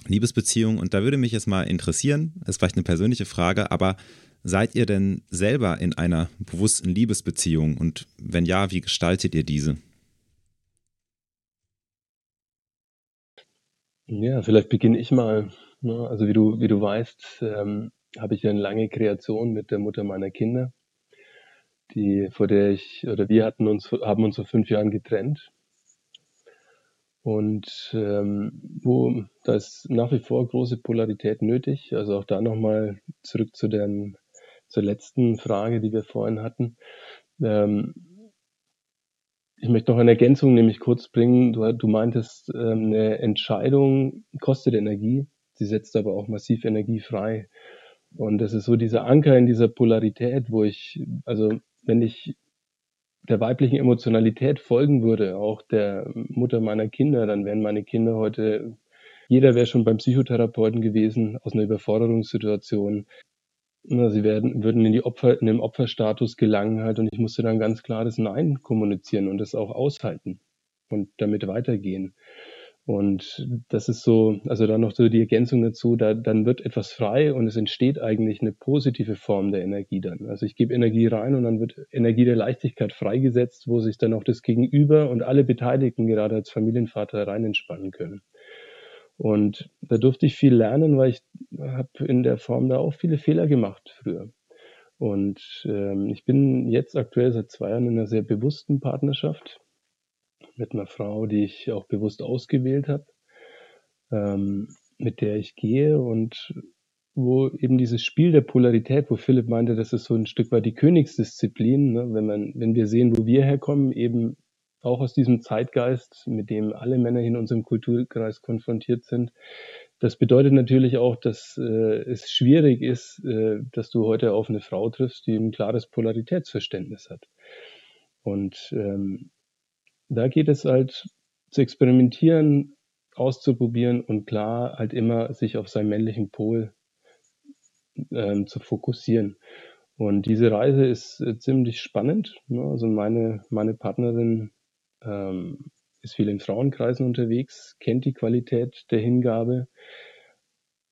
Liebesbeziehung und da würde mich jetzt mal interessieren, ist vielleicht eine persönliche Frage, aber seid ihr denn selber in einer bewussten Liebesbeziehung und wenn ja, wie gestaltet ihr diese? Ja, vielleicht beginne ich mal. Ne? Also wie du, wie du weißt, ähm, habe ich eine lange Kreation mit der Mutter meiner Kinder, die vor der ich oder wir hatten uns haben uns vor fünf Jahren getrennt und ähm, wo da ist nach wie vor große Polarität nötig. Also auch da nochmal zurück zu der zur letzten Frage, die wir vorhin hatten. Ähm, ich möchte noch eine Ergänzung nämlich kurz bringen. Du, du meintest, ähm, eine Entscheidung kostet Energie, sie setzt aber auch massiv Energie frei. Und das ist so dieser Anker in dieser Polarität, wo ich, also wenn ich der weiblichen Emotionalität folgen würde, auch der Mutter meiner Kinder, dann wären meine Kinder heute, jeder wäre schon beim Psychotherapeuten gewesen aus einer Überforderungssituation. Sie werden, würden in die Opfer, in den Opferstatus gelangen halt und ich musste dann ganz klar das Nein kommunizieren und das auch aushalten und damit weitergehen. Und das ist so, also dann noch so die Ergänzung dazu, da, dann wird etwas frei und es entsteht eigentlich eine positive Form der Energie dann. Also ich gebe Energie rein und dann wird Energie der Leichtigkeit freigesetzt, wo sich dann auch das Gegenüber und alle Beteiligten gerade als Familienvater rein entspannen können. Und da durfte ich viel lernen, weil ich habe in der Form da auch viele Fehler gemacht früher. Und ähm, ich bin jetzt aktuell seit zwei Jahren in einer sehr bewussten Partnerschaft mit einer Frau, die ich auch bewusst ausgewählt habe, ähm, mit der ich gehe und wo eben dieses Spiel der Polarität, wo Philipp meinte, das ist so ein Stück weit die Königsdisziplin, ne? wenn man, wenn wir sehen, wo wir herkommen, eben auch aus diesem Zeitgeist, mit dem alle Männer in unserem Kulturkreis konfrontiert sind. Das bedeutet natürlich auch, dass äh, es schwierig ist, äh, dass du heute auf eine Frau triffst, die ein klares Polaritätsverständnis hat. Und ähm, da geht es halt zu experimentieren, auszuprobieren und klar halt immer sich auf seinen männlichen Pol ähm, zu fokussieren. Und diese Reise ist äh, ziemlich spannend. Ne? Also meine, meine Partnerin ähm, ist viel in Frauenkreisen unterwegs, kennt die Qualität der Hingabe,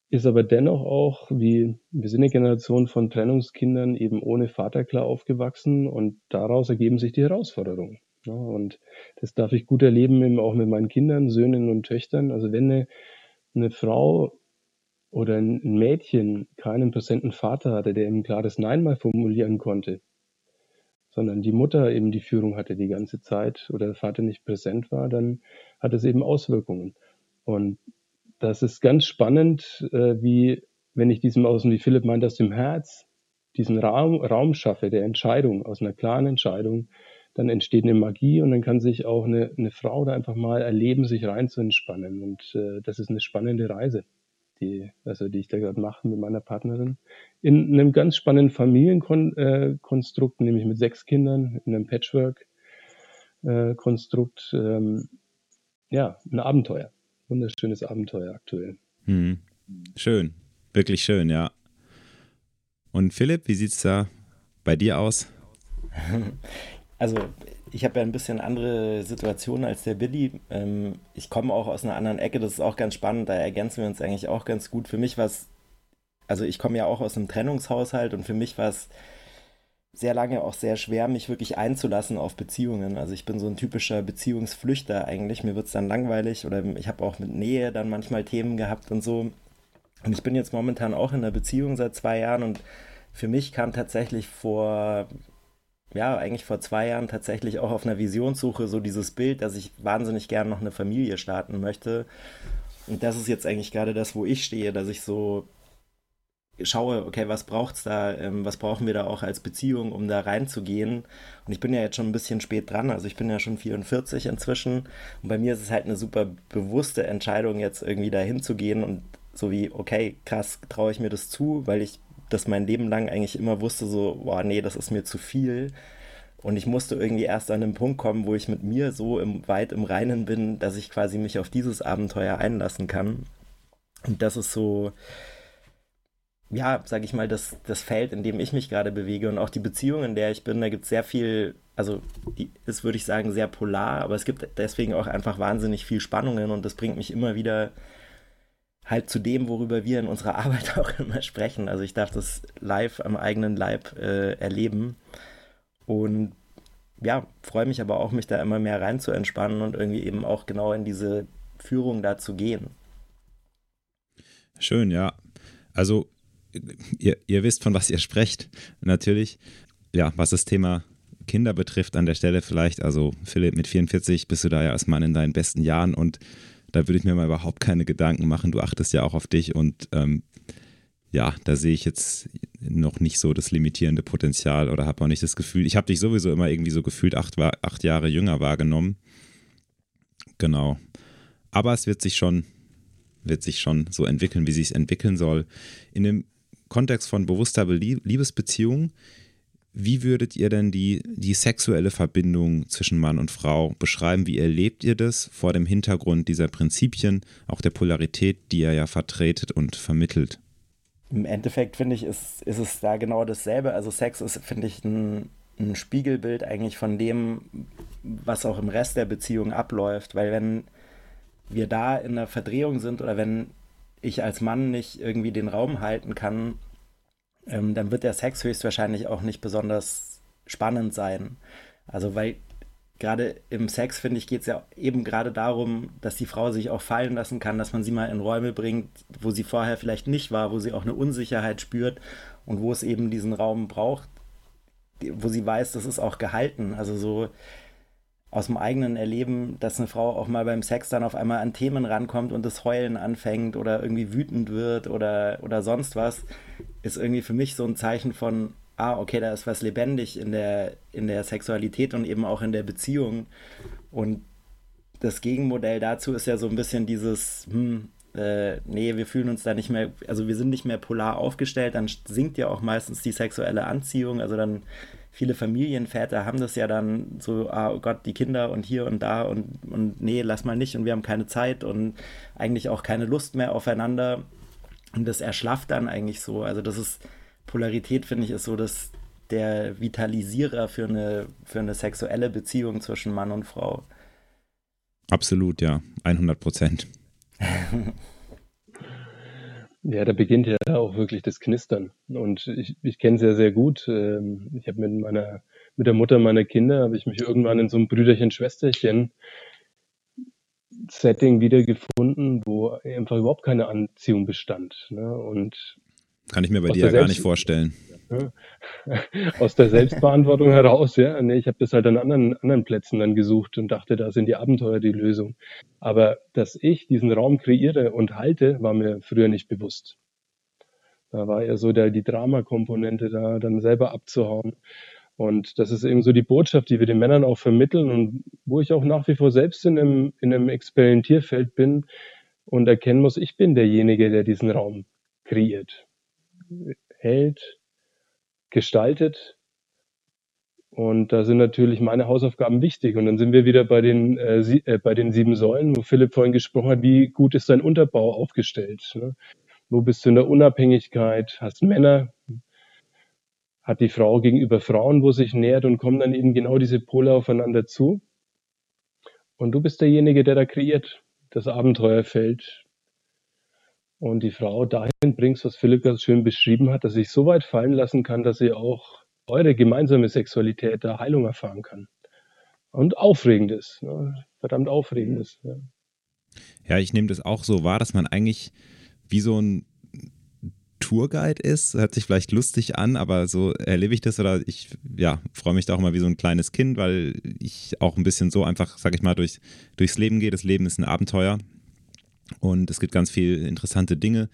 ist aber dennoch auch, wie wir sind eine Generation von Trennungskindern eben ohne Vater klar aufgewachsen und daraus ergeben sich die Herausforderungen. Ja, und das darf ich gut erleben, eben auch mit meinen Kindern, Söhnen und Töchtern. Also wenn eine, eine Frau oder ein Mädchen keinen präsenten Vater hatte, der eben klares Nein mal formulieren konnte, sondern die Mutter eben die Führung hatte die ganze Zeit oder der Vater nicht präsent war, dann hat es eben Auswirkungen. Und das ist ganz spannend, äh, wie wenn ich diesem aus, wie Philipp meint, aus dem Herz diesen Raum, Raum schaffe der Entscheidung, aus einer klaren Entscheidung, dann entsteht eine Magie und dann kann sich auch eine, eine Frau da einfach mal erleben, sich rein zu entspannen. Und äh, das ist eine spannende Reise die, also die ich da gerade mache mit meiner Partnerin, in einem ganz spannenden Familienkonstrukt, äh, nämlich mit sechs Kindern, in einem Patchwork-Konstrukt. Äh, ähm, ja, ein Abenteuer. Wunderschönes Abenteuer aktuell. Hm. Schön, wirklich schön, ja. Und Philipp, wie sieht es da bei dir aus? Also ich habe ja ein bisschen andere Situationen als der Billy. Ähm, ich komme auch aus einer anderen Ecke, das ist auch ganz spannend, da ergänzen wir uns eigentlich auch ganz gut. Für mich war es, also ich komme ja auch aus einem Trennungshaushalt und für mich war es sehr lange auch sehr schwer, mich wirklich einzulassen auf Beziehungen. Also ich bin so ein typischer Beziehungsflüchter eigentlich. Mir wird es dann langweilig oder ich habe auch mit Nähe dann manchmal Themen gehabt und so. Und ich bin jetzt momentan auch in einer Beziehung seit zwei Jahren und für mich kam tatsächlich vor ja, eigentlich vor zwei Jahren tatsächlich auch auf einer Visionssuche so dieses Bild, dass ich wahnsinnig gerne noch eine Familie starten möchte. Und das ist jetzt eigentlich gerade das, wo ich stehe, dass ich so schaue, okay, was braucht es da, ähm, was brauchen wir da auch als Beziehung, um da reinzugehen. Und ich bin ja jetzt schon ein bisschen spät dran, also ich bin ja schon 44 inzwischen. Und bei mir ist es halt eine super bewusste Entscheidung, jetzt irgendwie da hinzugehen und so wie, okay, krass, traue ich mir das zu, weil ich das mein Leben lang eigentlich immer wusste, so, boah, nee, das ist mir zu viel. Und ich musste irgendwie erst an den Punkt kommen, wo ich mit mir so im, weit im Reinen bin, dass ich quasi mich auf dieses Abenteuer einlassen kann. Und das ist so, ja, sag ich mal, das, das Feld, in dem ich mich gerade bewege und auch die Beziehung, in der ich bin, da gibt es sehr viel, also die ist, würde ich sagen, sehr polar, aber es gibt deswegen auch einfach wahnsinnig viel Spannungen und das bringt mich immer wieder halt zu dem, worüber wir in unserer Arbeit auch immer sprechen. Also ich darf das live am eigenen Leib äh, erleben und ja, freue mich aber auch, mich da immer mehr rein zu entspannen und irgendwie eben auch genau in diese Führung da zu gehen. Schön, ja. Also ihr, ihr wisst, von was ihr sprecht, natürlich. Ja, was das Thema Kinder betrifft an der Stelle vielleicht, also Philipp, mit 44 bist du da ja Mann in deinen besten Jahren und da würde ich mir mal überhaupt keine Gedanken machen. Du achtest ja auch auf dich und ähm, ja, da sehe ich jetzt noch nicht so das limitierende Potenzial oder habe auch nicht das Gefühl, ich habe dich sowieso immer irgendwie so gefühlt acht, acht Jahre jünger wahrgenommen. Genau. Aber es wird sich schon, wird sich schon so entwickeln, wie sich entwickeln soll. In dem Kontext von bewusster Liebesbeziehung, wie würdet ihr denn die, die sexuelle Verbindung zwischen Mann und Frau beschreiben? Wie erlebt ihr das vor dem Hintergrund dieser Prinzipien, auch der Polarität, die ihr ja vertretet und vermittelt? Im Endeffekt finde ich, ist, ist es da genau dasselbe. Also Sex ist, finde ich, ein, ein Spiegelbild eigentlich von dem, was auch im Rest der Beziehung abläuft. Weil wenn wir da in einer Verdrehung sind oder wenn ich als Mann nicht irgendwie den Raum halten kann, ähm, dann wird der Sex höchstwahrscheinlich auch nicht besonders spannend sein. Also weil gerade im Sex, finde ich, geht es ja eben gerade darum, dass die Frau sich auch fallen lassen kann, dass man sie mal in Räume bringt, wo sie vorher vielleicht nicht war, wo sie auch eine Unsicherheit spürt und wo es eben diesen Raum braucht, wo sie weiß, das ist auch gehalten. Also so aus dem eigenen Erleben, dass eine Frau auch mal beim Sex dann auf einmal an Themen rankommt und das Heulen anfängt oder irgendwie wütend wird oder, oder sonst was, ist irgendwie für mich so ein Zeichen von, ah, okay, da ist was lebendig in der, in der Sexualität und eben auch in der Beziehung. Und das Gegenmodell dazu ist ja so ein bisschen dieses, hm, äh, nee, wir fühlen uns da nicht mehr, also wir sind nicht mehr polar aufgestellt, dann sinkt ja auch meistens die sexuelle Anziehung, also dann viele Familienväter haben das ja dann so, ah, oh Gott, die Kinder und hier und da und, und nee, lass mal nicht und wir haben keine Zeit und eigentlich auch keine Lust mehr aufeinander. Und das erschlafft dann eigentlich so. Also das ist, Polarität finde ich, ist so dass der Vitalisierer für eine, für eine sexuelle Beziehung zwischen Mann und Frau. Absolut, ja, 100 Prozent. Ja, da beginnt ja auch wirklich das Knistern. Und ich, ich kenne es ja sehr gut. Ähm, ich habe mit meiner, mit der Mutter meiner Kinder, habe ich mich irgendwann in so einem Brüderchen-Schwesterchen Setting wiedergefunden, wo einfach überhaupt keine Anziehung bestand. Ne? Und kann ich mir bei dir ja gar nicht vorstellen. Aus der Selbstverantwortung heraus, ja. Nee, ich habe das halt an anderen, anderen Plätzen dann gesucht und dachte, da sind die Abenteuer die Lösung. Aber dass ich diesen Raum kreiere und halte, war mir früher nicht bewusst. Da war eher so der, die Dramakomponente da, dann selber abzuhauen. Und das ist eben so die Botschaft, die wir den Männern auch vermitteln und wo ich auch nach wie vor selbst in einem, in einem Experimentierfeld bin und erkennen muss, ich bin derjenige, der diesen Raum kreiert, hält, gestaltet. Und da sind natürlich meine Hausaufgaben wichtig. Und dann sind wir wieder bei den, äh, äh, bei den sieben Säulen, wo Philipp vorhin gesprochen hat, wie gut ist dein Unterbau aufgestellt? Ne? Wo bist du in der Unabhängigkeit? Hast Männer? Hat die Frau gegenüber Frauen, wo sich nähert und kommen dann eben genau diese Pole aufeinander zu? Und du bist derjenige, der da kreiert, das Abenteuerfeld, und die Frau dahin bringst, was Philipp ganz schön beschrieben hat, dass ich so weit fallen lassen kann, dass sie auch eure gemeinsame Sexualität da Heilung erfahren kann. Und aufregend ist, ne? verdammt aufregend ist. Ja. ja, ich nehme das auch so wahr, dass man eigentlich wie so ein Tourguide ist. Hört sich vielleicht lustig an, aber so erlebe ich das oder ich ja, freue mich da auch immer wie so ein kleines Kind, weil ich auch ein bisschen so einfach, sag ich mal, durch, durchs Leben gehe. Das Leben ist ein Abenteuer und es gibt ganz viele interessante Dinge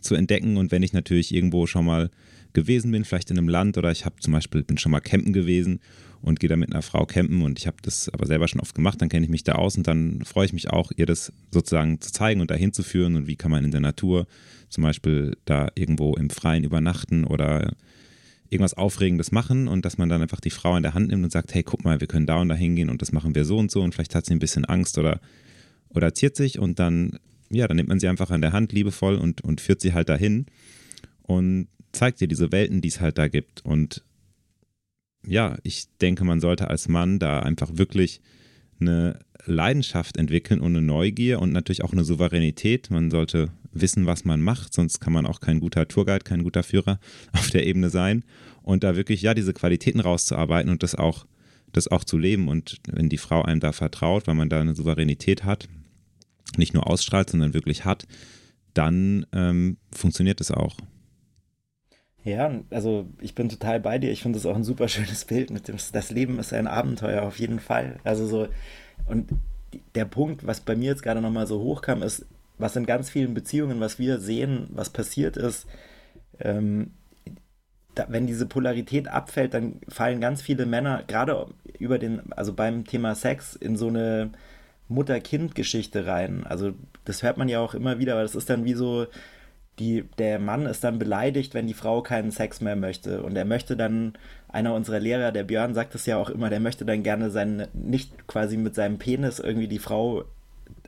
zu entdecken. Und wenn ich natürlich irgendwo schon mal gewesen bin, vielleicht in einem Land oder ich habe zum Beispiel, bin schon mal campen gewesen und gehe da mit einer Frau campen und ich habe das aber selber schon oft gemacht, dann kenne ich mich da aus und dann freue ich mich auch, ihr das sozusagen zu zeigen und dahin zu führen. Und wie kann man in der Natur zum Beispiel da irgendwo im Freien übernachten oder irgendwas Aufregendes machen? Und dass man dann einfach die Frau in der Hand nimmt und sagt, hey, guck mal, wir können da und da hingehen und das machen wir so und so. Und vielleicht hat sie ein bisschen Angst oder, oder ziert sich. Und dann ja, dann nimmt man sie einfach an der Hand liebevoll und, und führt sie halt dahin und zeigt ihr diese Welten, die es halt da gibt. Und ja, ich denke, man sollte als Mann da einfach wirklich eine Leidenschaft entwickeln und eine Neugier und natürlich auch eine Souveränität. Man sollte wissen, was man macht, sonst kann man auch kein guter Tourguide, kein guter Führer auf der Ebene sein. Und da wirklich, ja, diese Qualitäten rauszuarbeiten und das auch, das auch zu leben. Und wenn die Frau einem da vertraut, weil man da eine Souveränität hat, nicht nur ausstrahlt, sondern wirklich hat, dann ähm, funktioniert es auch. Ja, also ich bin total bei dir. Ich finde es auch ein super schönes Bild mit dem, das Leben ist ein Abenteuer auf jeden Fall. Also so, und der Punkt, was bei mir jetzt gerade nochmal so hochkam, ist, was in ganz vielen Beziehungen, was wir sehen, was passiert ist, ähm, da, wenn diese Polarität abfällt, dann fallen ganz viele Männer, gerade über den, also beim Thema Sex, in so eine Mutter-Kind-Geschichte rein. Also das hört man ja auch immer wieder, weil das ist dann wie so, die, der Mann ist dann beleidigt, wenn die Frau keinen Sex mehr möchte. Und er möchte dann, einer unserer Lehrer, der Björn, sagt es ja auch immer, der möchte dann gerne seinen, nicht quasi mit seinem Penis irgendwie die Frau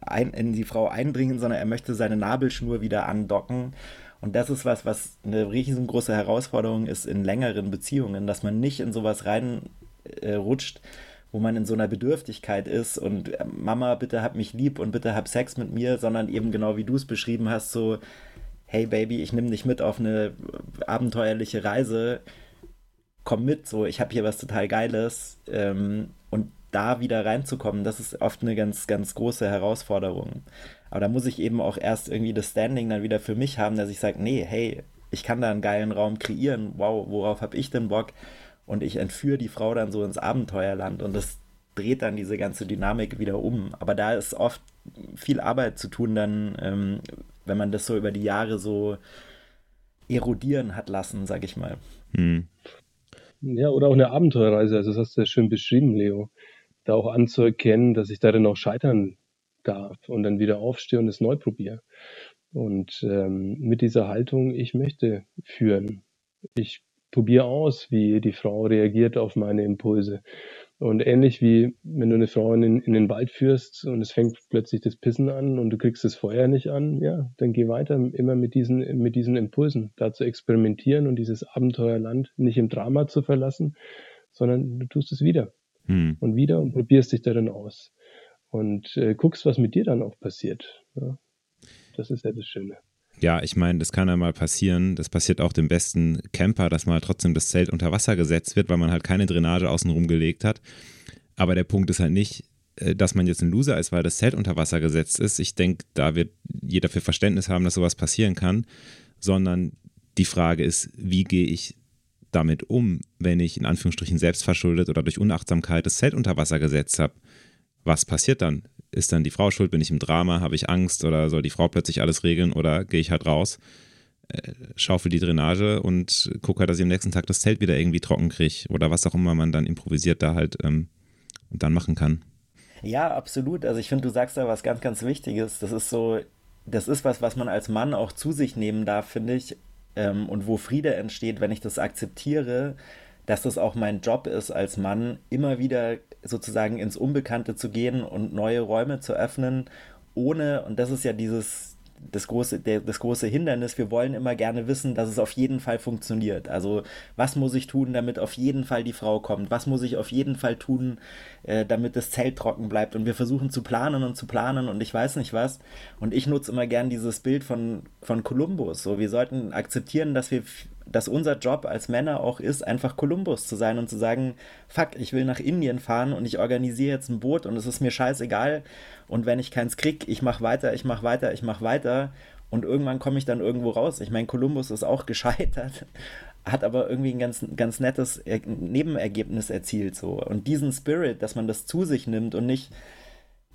ein, in die Frau einbringen, sondern er möchte seine Nabelschnur wieder andocken. Und das ist was, was eine riesengroße Herausforderung ist in längeren Beziehungen, dass man nicht in sowas reinrutscht, äh, wo man in so einer Bedürftigkeit ist und äh, Mama, bitte hab mich lieb und bitte hab Sex mit mir, sondern eben genau wie du es beschrieben hast, so, hey Baby, ich nehme dich mit auf eine abenteuerliche Reise, komm mit, so, ich habe hier was total Geiles ähm, und da wieder reinzukommen, das ist oft eine ganz, ganz große Herausforderung. Aber da muss ich eben auch erst irgendwie das Standing dann wieder für mich haben, dass ich sage, nee, hey, ich kann da einen geilen Raum kreieren. Wow, worauf habe ich denn Bock? Und ich entführe die Frau dann so ins Abenteuerland und das dreht dann diese ganze Dynamik wieder um. Aber da ist oft viel Arbeit zu tun, dann, ähm, wenn man das so über die Jahre so erodieren hat lassen, sag ich mal. Hm. Ja, oder auch eine Abenteuerreise. Also, das hast du ja schön beschrieben, Leo. Da auch anzuerkennen, dass ich darin auch scheitern darf und dann wieder aufstehe und es neu probiere. Und ähm, mit dieser Haltung, ich möchte führen. Ich probiere aus, wie die Frau reagiert auf meine Impulse. Und ähnlich wie wenn du eine Frau in den, in den Wald führst und es fängt plötzlich das Pissen an und du kriegst das Feuer nicht an, ja, dann geh weiter immer mit diesen, mit diesen Impulsen, da zu experimentieren und dieses Abenteuerland nicht im Drama zu verlassen, sondern du tust es wieder hm. und wieder und probierst dich darin aus und äh, guckst, was mit dir dann auch passiert. Ja? Das ist ja das Schöne. Ja, ich meine, das kann ja mal passieren. Das passiert auch dem besten Camper, dass mal trotzdem das Zelt unter Wasser gesetzt wird, weil man halt keine Drainage außenrum gelegt hat. Aber der Punkt ist halt nicht, äh, dass man jetzt ein Loser ist, weil das Zelt unter Wasser gesetzt ist. Ich denke, da wird jeder für Verständnis haben, dass sowas passieren kann. Sondern die Frage ist, wie gehe ich damit um, wenn ich in Anführungsstrichen selbstverschuldet oder durch Unachtsamkeit das Zelt unter Wasser gesetzt habe? was passiert dann? Ist dann die Frau schuld? Bin ich im Drama? Habe ich Angst? Oder soll die Frau plötzlich alles regeln? Oder gehe ich halt raus, äh, schaufel die Drainage und gucke halt, dass ich am nächsten Tag das Zelt wieder irgendwie trocken kriege? Oder was auch immer man dann improvisiert da halt ähm, dann machen kann. Ja, absolut. Also ich finde, du sagst da was ganz, ganz Wichtiges. Das ist so, das ist was, was man als Mann auch zu sich nehmen darf, finde ich. Ähm, und wo Friede entsteht, wenn ich das akzeptiere, dass das auch mein Job ist als Mann, immer wieder sozusagen ins Unbekannte zu gehen und neue Räume zu öffnen, ohne, und das ist ja dieses, das große, der, das große Hindernis. Wir wollen immer gerne wissen, dass es auf jeden Fall funktioniert. Also, was muss ich tun, damit auf jeden Fall die Frau kommt? Was muss ich auf jeden Fall tun, äh, damit das Zelt trocken bleibt? Und wir versuchen zu planen und zu planen und ich weiß nicht was. Und ich nutze immer gern dieses Bild von, von Kolumbus. So, wir sollten akzeptieren, dass wir dass unser Job als Männer auch ist, einfach Kolumbus zu sein und zu sagen, fuck, ich will nach Indien fahren und ich organisiere jetzt ein Boot und es ist mir scheißegal. Und wenn ich keins krieg, ich mach weiter, ich mach weiter, ich mach weiter. Und irgendwann komme ich dann irgendwo raus. Ich meine, Kolumbus ist auch gescheitert, hat aber irgendwie ein ganz, ganz nettes Nebenergebnis erzielt. So. Und diesen Spirit, dass man das zu sich nimmt und nicht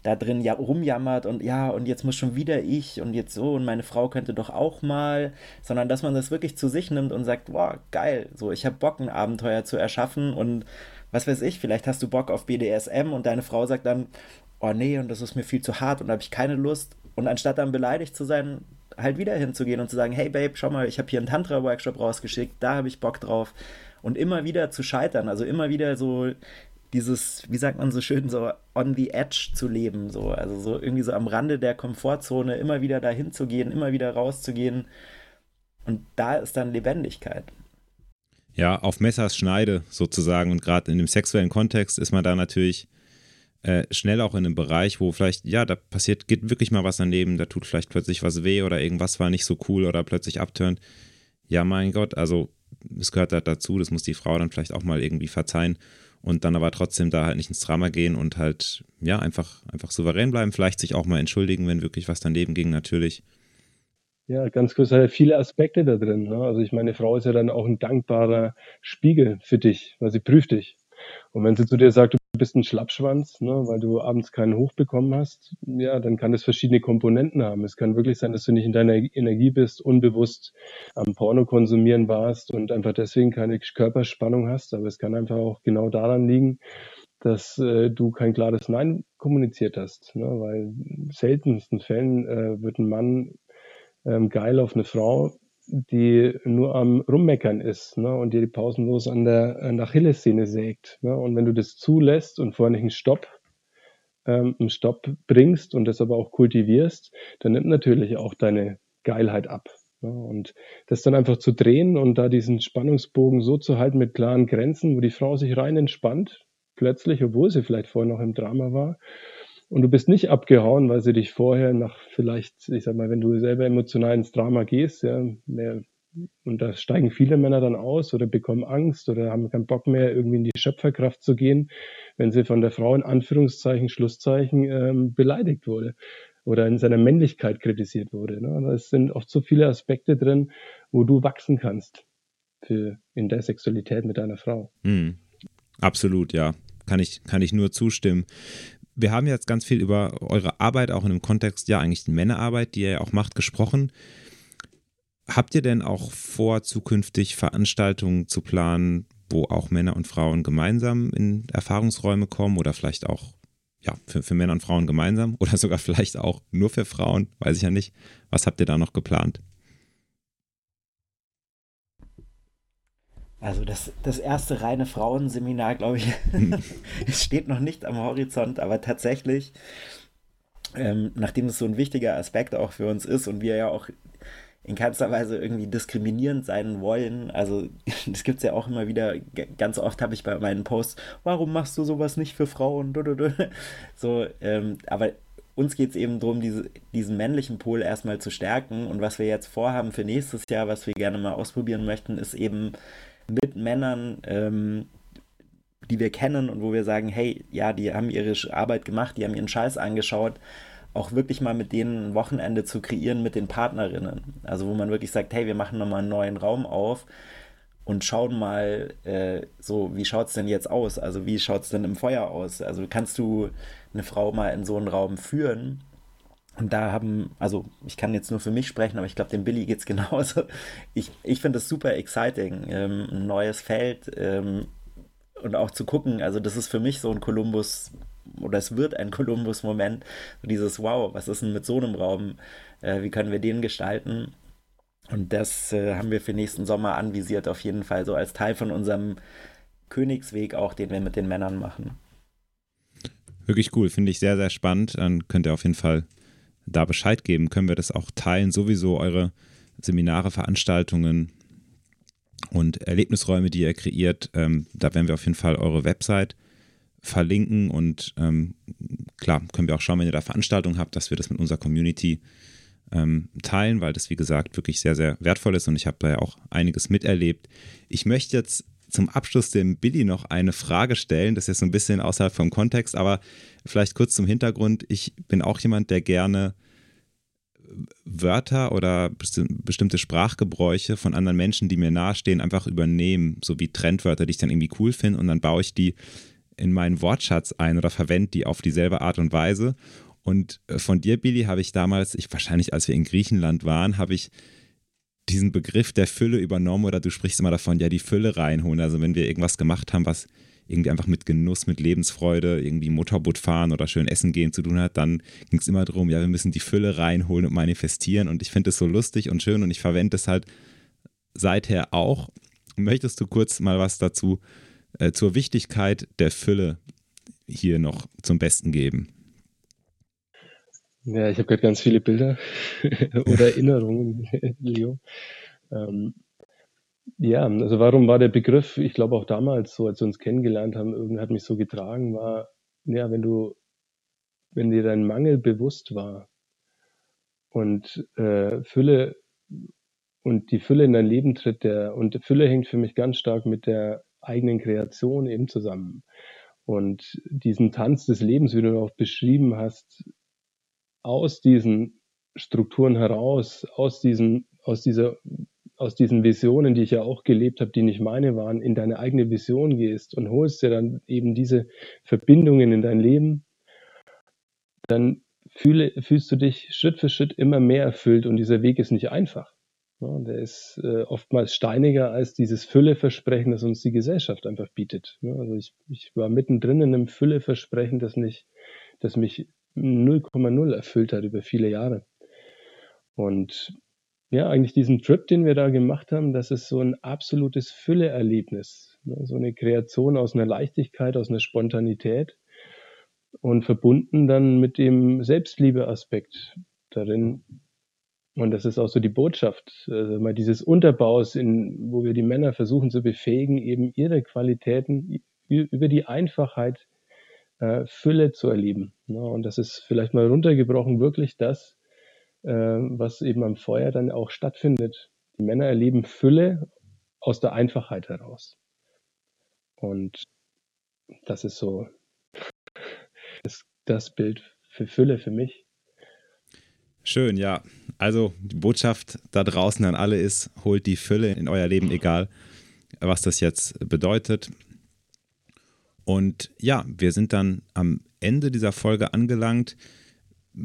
da drin ja rumjammert und ja, und jetzt muss schon wieder ich und jetzt so und meine Frau könnte doch auch mal, sondern dass man das wirklich zu sich nimmt und sagt, wow, geil, so ich habe Bock, ein Abenteuer zu erschaffen und was weiß ich, vielleicht hast du Bock auf BDSM und deine Frau sagt dann, oh nee, und das ist mir viel zu hart und habe ich keine Lust. Und anstatt dann beleidigt zu sein, halt wieder hinzugehen und zu sagen, hey Babe, schau mal, ich habe hier einen Tantra-Workshop rausgeschickt, da habe ich Bock drauf. Und immer wieder zu scheitern, also immer wieder so dieses, wie sagt man so schön, so on the edge zu leben, so, also so irgendwie so am Rande der Komfortzone immer wieder dahin zu gehen, immer wieder rauszugehen. Und da ist dann Lebendigkeit. Ja, auf Messers Schneide sozusagen. Und gerade in dem sexuellen Kontext ist man da natürlich äh, schnell auch in einem Bereich, wo vielleicht, ja, da passiert, geht wirklich mal was daneben, da tut vielleicht plötzlich was weh oder irgendwas war nicht so cool oder plötzlich abturnt. Ja, mein Gott, also es gehört halt dazu, das muss die Frau dann vielleicht auch mal irgendwie verzeihen und dann aber trotzdem da halt nicht ins Drama gehen und halt, ja, einfach, einfach souverän bleiben, vielleicht sich auch mal entschuldigen, wenn wirklich was daneben ging, natürlich. ja, ganz kurz, hat viele Aspekte da drin. Ne? Also ich meine, Frau ist ja dann auch ein dankbarer Spiegel für dich, weil sie prüft dich. Und wenn sie zu dir sagt, du bist ein Schlappschwanz, ne, weil du abends keinen Hoch bekommen hast, ja, dann kann das verschiedene Komponenten haben. Es kann wirklich sein, dass du nicht in deiner Energie bist, unbewusst am Porno konsumieren warst und einfach deswegen keine Körperspannung hast. Aber es kann einfach auch genau daran liegen, dass äh, du kein klares Nein kommuniziert hast. Ne? Weil seltensten Fällen äh, wird ein Mann ähm, geil auf eine Frau, die nur am Rummeckern ist ne, und dir die pausenlos an der, an der Achillessehne sägt. Ne? Und wenn du das zulässt und vorher nicht einen Stopp, ähm, einen Stopp bringst und das aber auch kultivierst, dann nimmt natürlich auch deine Geilheit ab. Ne? Und das dann einfach zu drehen und da diesen Spannungsbogen so zu halten mit klaren Grenzen, wo die Frau sich rein entspannt, plötzlich, obwohl sie vielleicht vorher noch im Drama war, und du bist nicht abgehauen, weil sie dich vorher nach vielleicht, ich sag mal, wenn du selber emotional ins Drama gehst, ja, mehr, und da steigen viele Männer dann aus oder bekommen Angst oder haben keinen Bock mehr, irgendwie in die Schöpferkraft zu gehen, wenn sie von der Frau in Anführungszeichen, Schlusszeichen ähm, beleidigt wurde oder in seiner Männlichkeit kritisiert wurde. Ne? Es sind oft so viele Aspekte drin, wo du wachsen kannst für, in der Sexualität mit deiner Frau. Hm. Absolut, ja. Kann ich, kann ich nur zustimmen wir haben jetzt ganz viel über eure Arbeit, auch in dem Kontext, ja, eigentlich die Männerarbeit, die ihr ja auch macht, gesprochen. Habt ihr denn auch vor, zukünftig Veranstaltungen zu planen, wo auch Männer und Frauen gemeinsam in Erfahrungsräume kommen oder vielleicht auch ja, für, für Männer und Frauen gemeinsam oder sogar vielleicht auch nur für Frauen, weiß ich ja nicht. Was habt ihr da noch geplant? Also das, das erste reine Frauenseminar, glaube ich, steht noch nicht am Horizont, aber tatsächlich, ähm, nachdem es so ein wichtiger Aspekt auch für uns ist und wir ja auch in keinster Weise irgendwie diskriminierend sein wollen. Also das gibt es ja auch immer wieder, ganz oft habe ich bei meinen Posts, warum machst du sowas nicht für Frauen? So, ähm, aber uns geht es eben darum, diese, diesen männlichen Pol erstmal zu stärken. Und was wir jetzt vorhaben für nächstes Jahr, was wir gerne mal ausprobieren möchten, ist eben mit Männern, ähm, die wir kennen und wo wir sagen, hey, ja, die haben ihre Arbeit gemacht, die haben ihren Scheiß angeschaut, auch wirklich mal mit denen ein Wochenende zu kreieren mit den Partnerinnen. Also wo man wirklich sagt, hey, wir machen nochmal einen neuen Raum auf und schauen mal, äh, so, wie schaut es denn jetzt aus? Also wie schaut es denn im Feuer aus? Also kannst du eine Frau mal in so einen Raum führen und da haben, also ich kann jetzt nur für mich sprechen, aber ich glaube, dem Billy geht es genauso. Ich, ich finde es super exciting, ähm, ein neues Feld ähm, und auch zu gucken. Also, das ist für mich so ein Kolumbus, oder es wird ein Kolumbus-Moment. Dieses Wow, was ist denn mit so einem Raum? Äh, wie können wir den gestalten? Und das äh, haben wir für nächsten Sommer anvisiert, auf jeden Fall, so als Teil von unserem Königsweg auch, den wir mit den Männern machen. Wirklich cool, finde ich sehr, sehr spannend. Dann könnt ihr auf jeden Fall da Bescheid geben, können wir das auch teilen. Sowieso eure Seminare, Veranstaltungen und Erlebnisräume, die ihr kreiert. Ähm, da werden wir auf jeden Fall eure Website verlinken und ähm, klar, können wir auch schauen, wenn ihr da Veranstaltungen habt, dass wir das mit unserer Community ähm, teilen, weil das, wie gesagt, wirklich sehr, sehr wertvoll ist und ich habe da ja auch einiges miterlebt. Ich möchte jetzt zum Abschluss dem Billy noch eine Frage stellen. Das ist jetzt so ein bisschen außerhalb vom Kontext, aber vielleicht kurz zum Hintergrund. Ich bin auch jemand, der gerne Wörter oder bestimmte Sprachgebräuche von anderen Menschen, die mir nahestehen, einfach übernehmen, so wie Trendwörter, die ich dann irgendwie cool finde und dann baue ich die in meinen Wortschatz ein oder verwende die auf dieselbe Art und Weise. Und äh, von dir, Billy, habe ich damals, ich wahrscheinlich als wir in Griechenland waren, habe ich diesen Begriff der Fülle übernommen oder du sprichst immer davon, ja, die Fülle reinholen. Also wenn wir irgendwas gemacht haben, was irgendwie einfach mit Genuss, mit Lebensfreude, irgendwie Motorboot fahren oder schön essen gehen zu tun hat, dann ging es immer darum, ja, wir müssen die Fülle reinholen und manifestieren. Und ich finde es so lustig und schön und ich verwende es halt seither auch. Möchtest du kurz mal was dazu äh, zur Wichtigkeit der Fülle hier noch zum Besten geben? Ja, ich habe gerade ganz viele Bilder oder Erinnerungen, Leo. Ähm, ja, also warum war der Begriff, ich glaube auch damals so, als wir uns kennengelernt haben, irgendwie hat mich so getragen, war, ja, wenn du, wenn dir dein Mangel bewusst war und äh, Fülle und die Fülle in dein Leben tritt, der, und Fülle hängt für mich ganz stark mit der eigenen Kreation eben zusammen. Und diesen Tanz des Lebens, wie du auch beschrieben hast, aus diesen Strukturen heraus, aus diesen, aus dieser, aus diesen Visionen, die ich ja auch gelebt habe, die nicht meine waren, in deine eigene Vision gehst und holst dir dann eben diese Verbindungen in dein Leben, dann fühle, fühlst du dich Schritt für Schritt immer mehr erfüllt und dieser Weg ist nicht einfach. Ja, der ist äh, oftmals steiniger als dieses Fülleversprechen, das uns die Gesellschaft einfach bietet. Ja, also ich, ich war mittendrin in einem Fülleversprechen, das, nicht, das mich 0,0 erfüllt hat über viele Jahre. Und ja, eigentlich diesen Trip, den wir da gemacht haben, das ist so ein absolutes Fülleerlebnis. So eine Kreation aus einer Leichtigkeit, aus einer Spontanität und verbunden dann mit dem Selbstliebeaspekt darin. Und das ist auch so die Botschaft, also mal dieses Unterbaus, in, wo wir die Männer versuchen zu befähigen, eben ihre Qualitäten über die Einfachheit äh, Fülle zu erleben. Ja, und das ist vielleicht mal runtergebrochen wirklich das, äh, was eben am Feuer dann auch stattfindet. Die Männer erleben Fülle aus der Einfachheit heraus. Und das ist so das, das Bild für Fülle für mich. Schön, ja. Also die Botschaft da draußen an alle ist, holt die Fülle in euer Leben, egal was das jetzt bedeutet. Und ja, wir sind dann am Ende dieser Folge angelangt.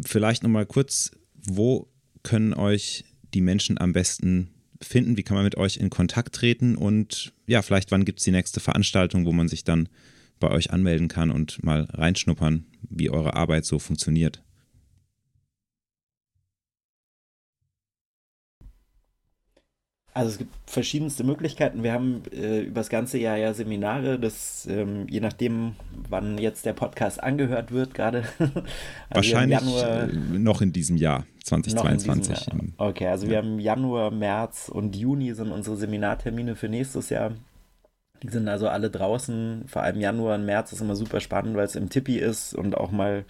Vielleicht nochmal kurz, wo können euch die Menschen am besten finden? Wie kann man mit euch in Kontakt treten? Und ja, vielleicht wann gibt es die nächste Veranstaltung, wo man sich dann bei euch anmelden kann und mal reinschnuppern, wie eure Arbeit so funktioniert? Also es gibt verschiedenste Möglichkeiten. Wir haben äh, über das ganze Jahr ja Seminare, das ähm, je nachdem, wann jetzt der Podcast angehört wird, gerade. also Wahrscheinlich Januar, äh, noch in diesem Jahr, 2022. Jahr. Okay, also ja. wir haben Januar, März und Juni sind unsere Seminartermine für nächstes Jahr. Die sind also alle draußen, vor allem Januar und März ist immer super spannend, weil es im Tippi ist und auch mal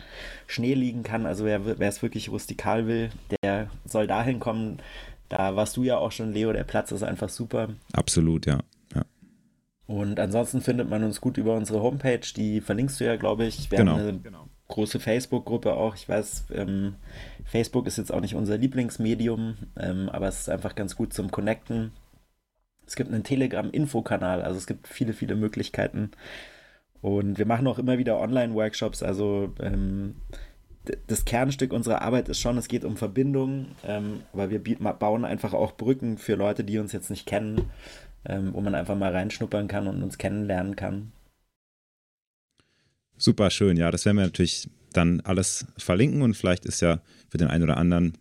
Schnee liegen kann. Also wer es wirklich rustikal will, der soll dahin kommen. Da warst du ja auch schon, Leo, der Platz ist einfach super. Absolut, ja. ja. Und ansonsten findet man uns gut über unsere Homepage, die verlinkst du ja, glaube ich. Wir genau. haben eine genau. große Facebook-Gruppe auch. Ich weiß, ähm, Facebook ist jetzt auch nicht unser Lieblingsmedium, ähm, aber es ist einfach ganz gut zum Connecten. Es gibt einen Telegram-Infokanal, also es gibt viele, viele Möglichkeiten. Und wir machen auch immer wieder Online-Workshops, also ähm, das Kernstück unserer Arbeit ist schon, es geht um Verbindungen, ähm, aber wir bauen einfach auch Brücken für Leute, die uns jetzt nicht kennen, ähm, wo man einfach mal reinschnuppern kann und uns kennenlernen kann. Super schön, ja, das werden wir natürlich dann alles verlinken und vielleicht ist ja für den einen oder anderen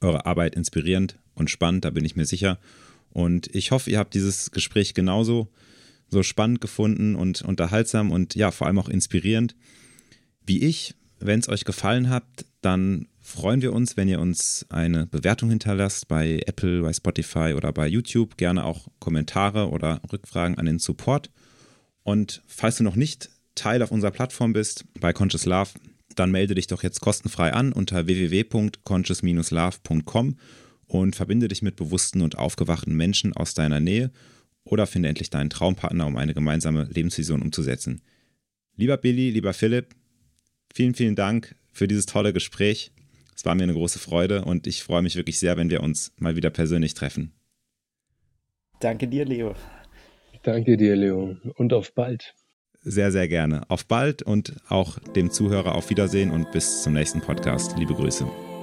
eure Arbeit inspirierend und spannend, da bin ich mir sicher. Und ich hoffe, ihr habt dieses Gespräch genauso so spannend gefunden und unterhaltsam und ja, vor allem auch inspirierend wie ich. Wenn es euch gefallen hat, dann freuen wir uns, wenn ihr uns eine Bewertung hinterlasst bei Apple, bei Spotify oder bei YouTube. Gerne auch Kommentare oder Rückfragen an den Support. Und falls du noch nicht Teil auf unserer Plattform bist, bei Conscious Love, dann melde dich doch jetzt kostenfrei an unter www.conscious-love.com und verbinde dich mit bewussten und aufgewachten Menschen aus deiner Nähe oder finde endlich deinen Traumpartner, um eine gemeinsame Lebensvision umzusetzen. Lieber Billy, lieber Philipp, vielen, vielen Dank für dieses tolle Gespräch. Es war mir eine große Freude und ich freue mich wirklich sehr, wenn wir uns mal wieder persönlich treffen. Danke dir, Leo. Danke dir, Leo. Und auf bald. Sehr, sehr gerne. Auf bald und auch dem Zuhörer auf Wiedersehen und bis zum nächsten Podcast. Liebe Grüße.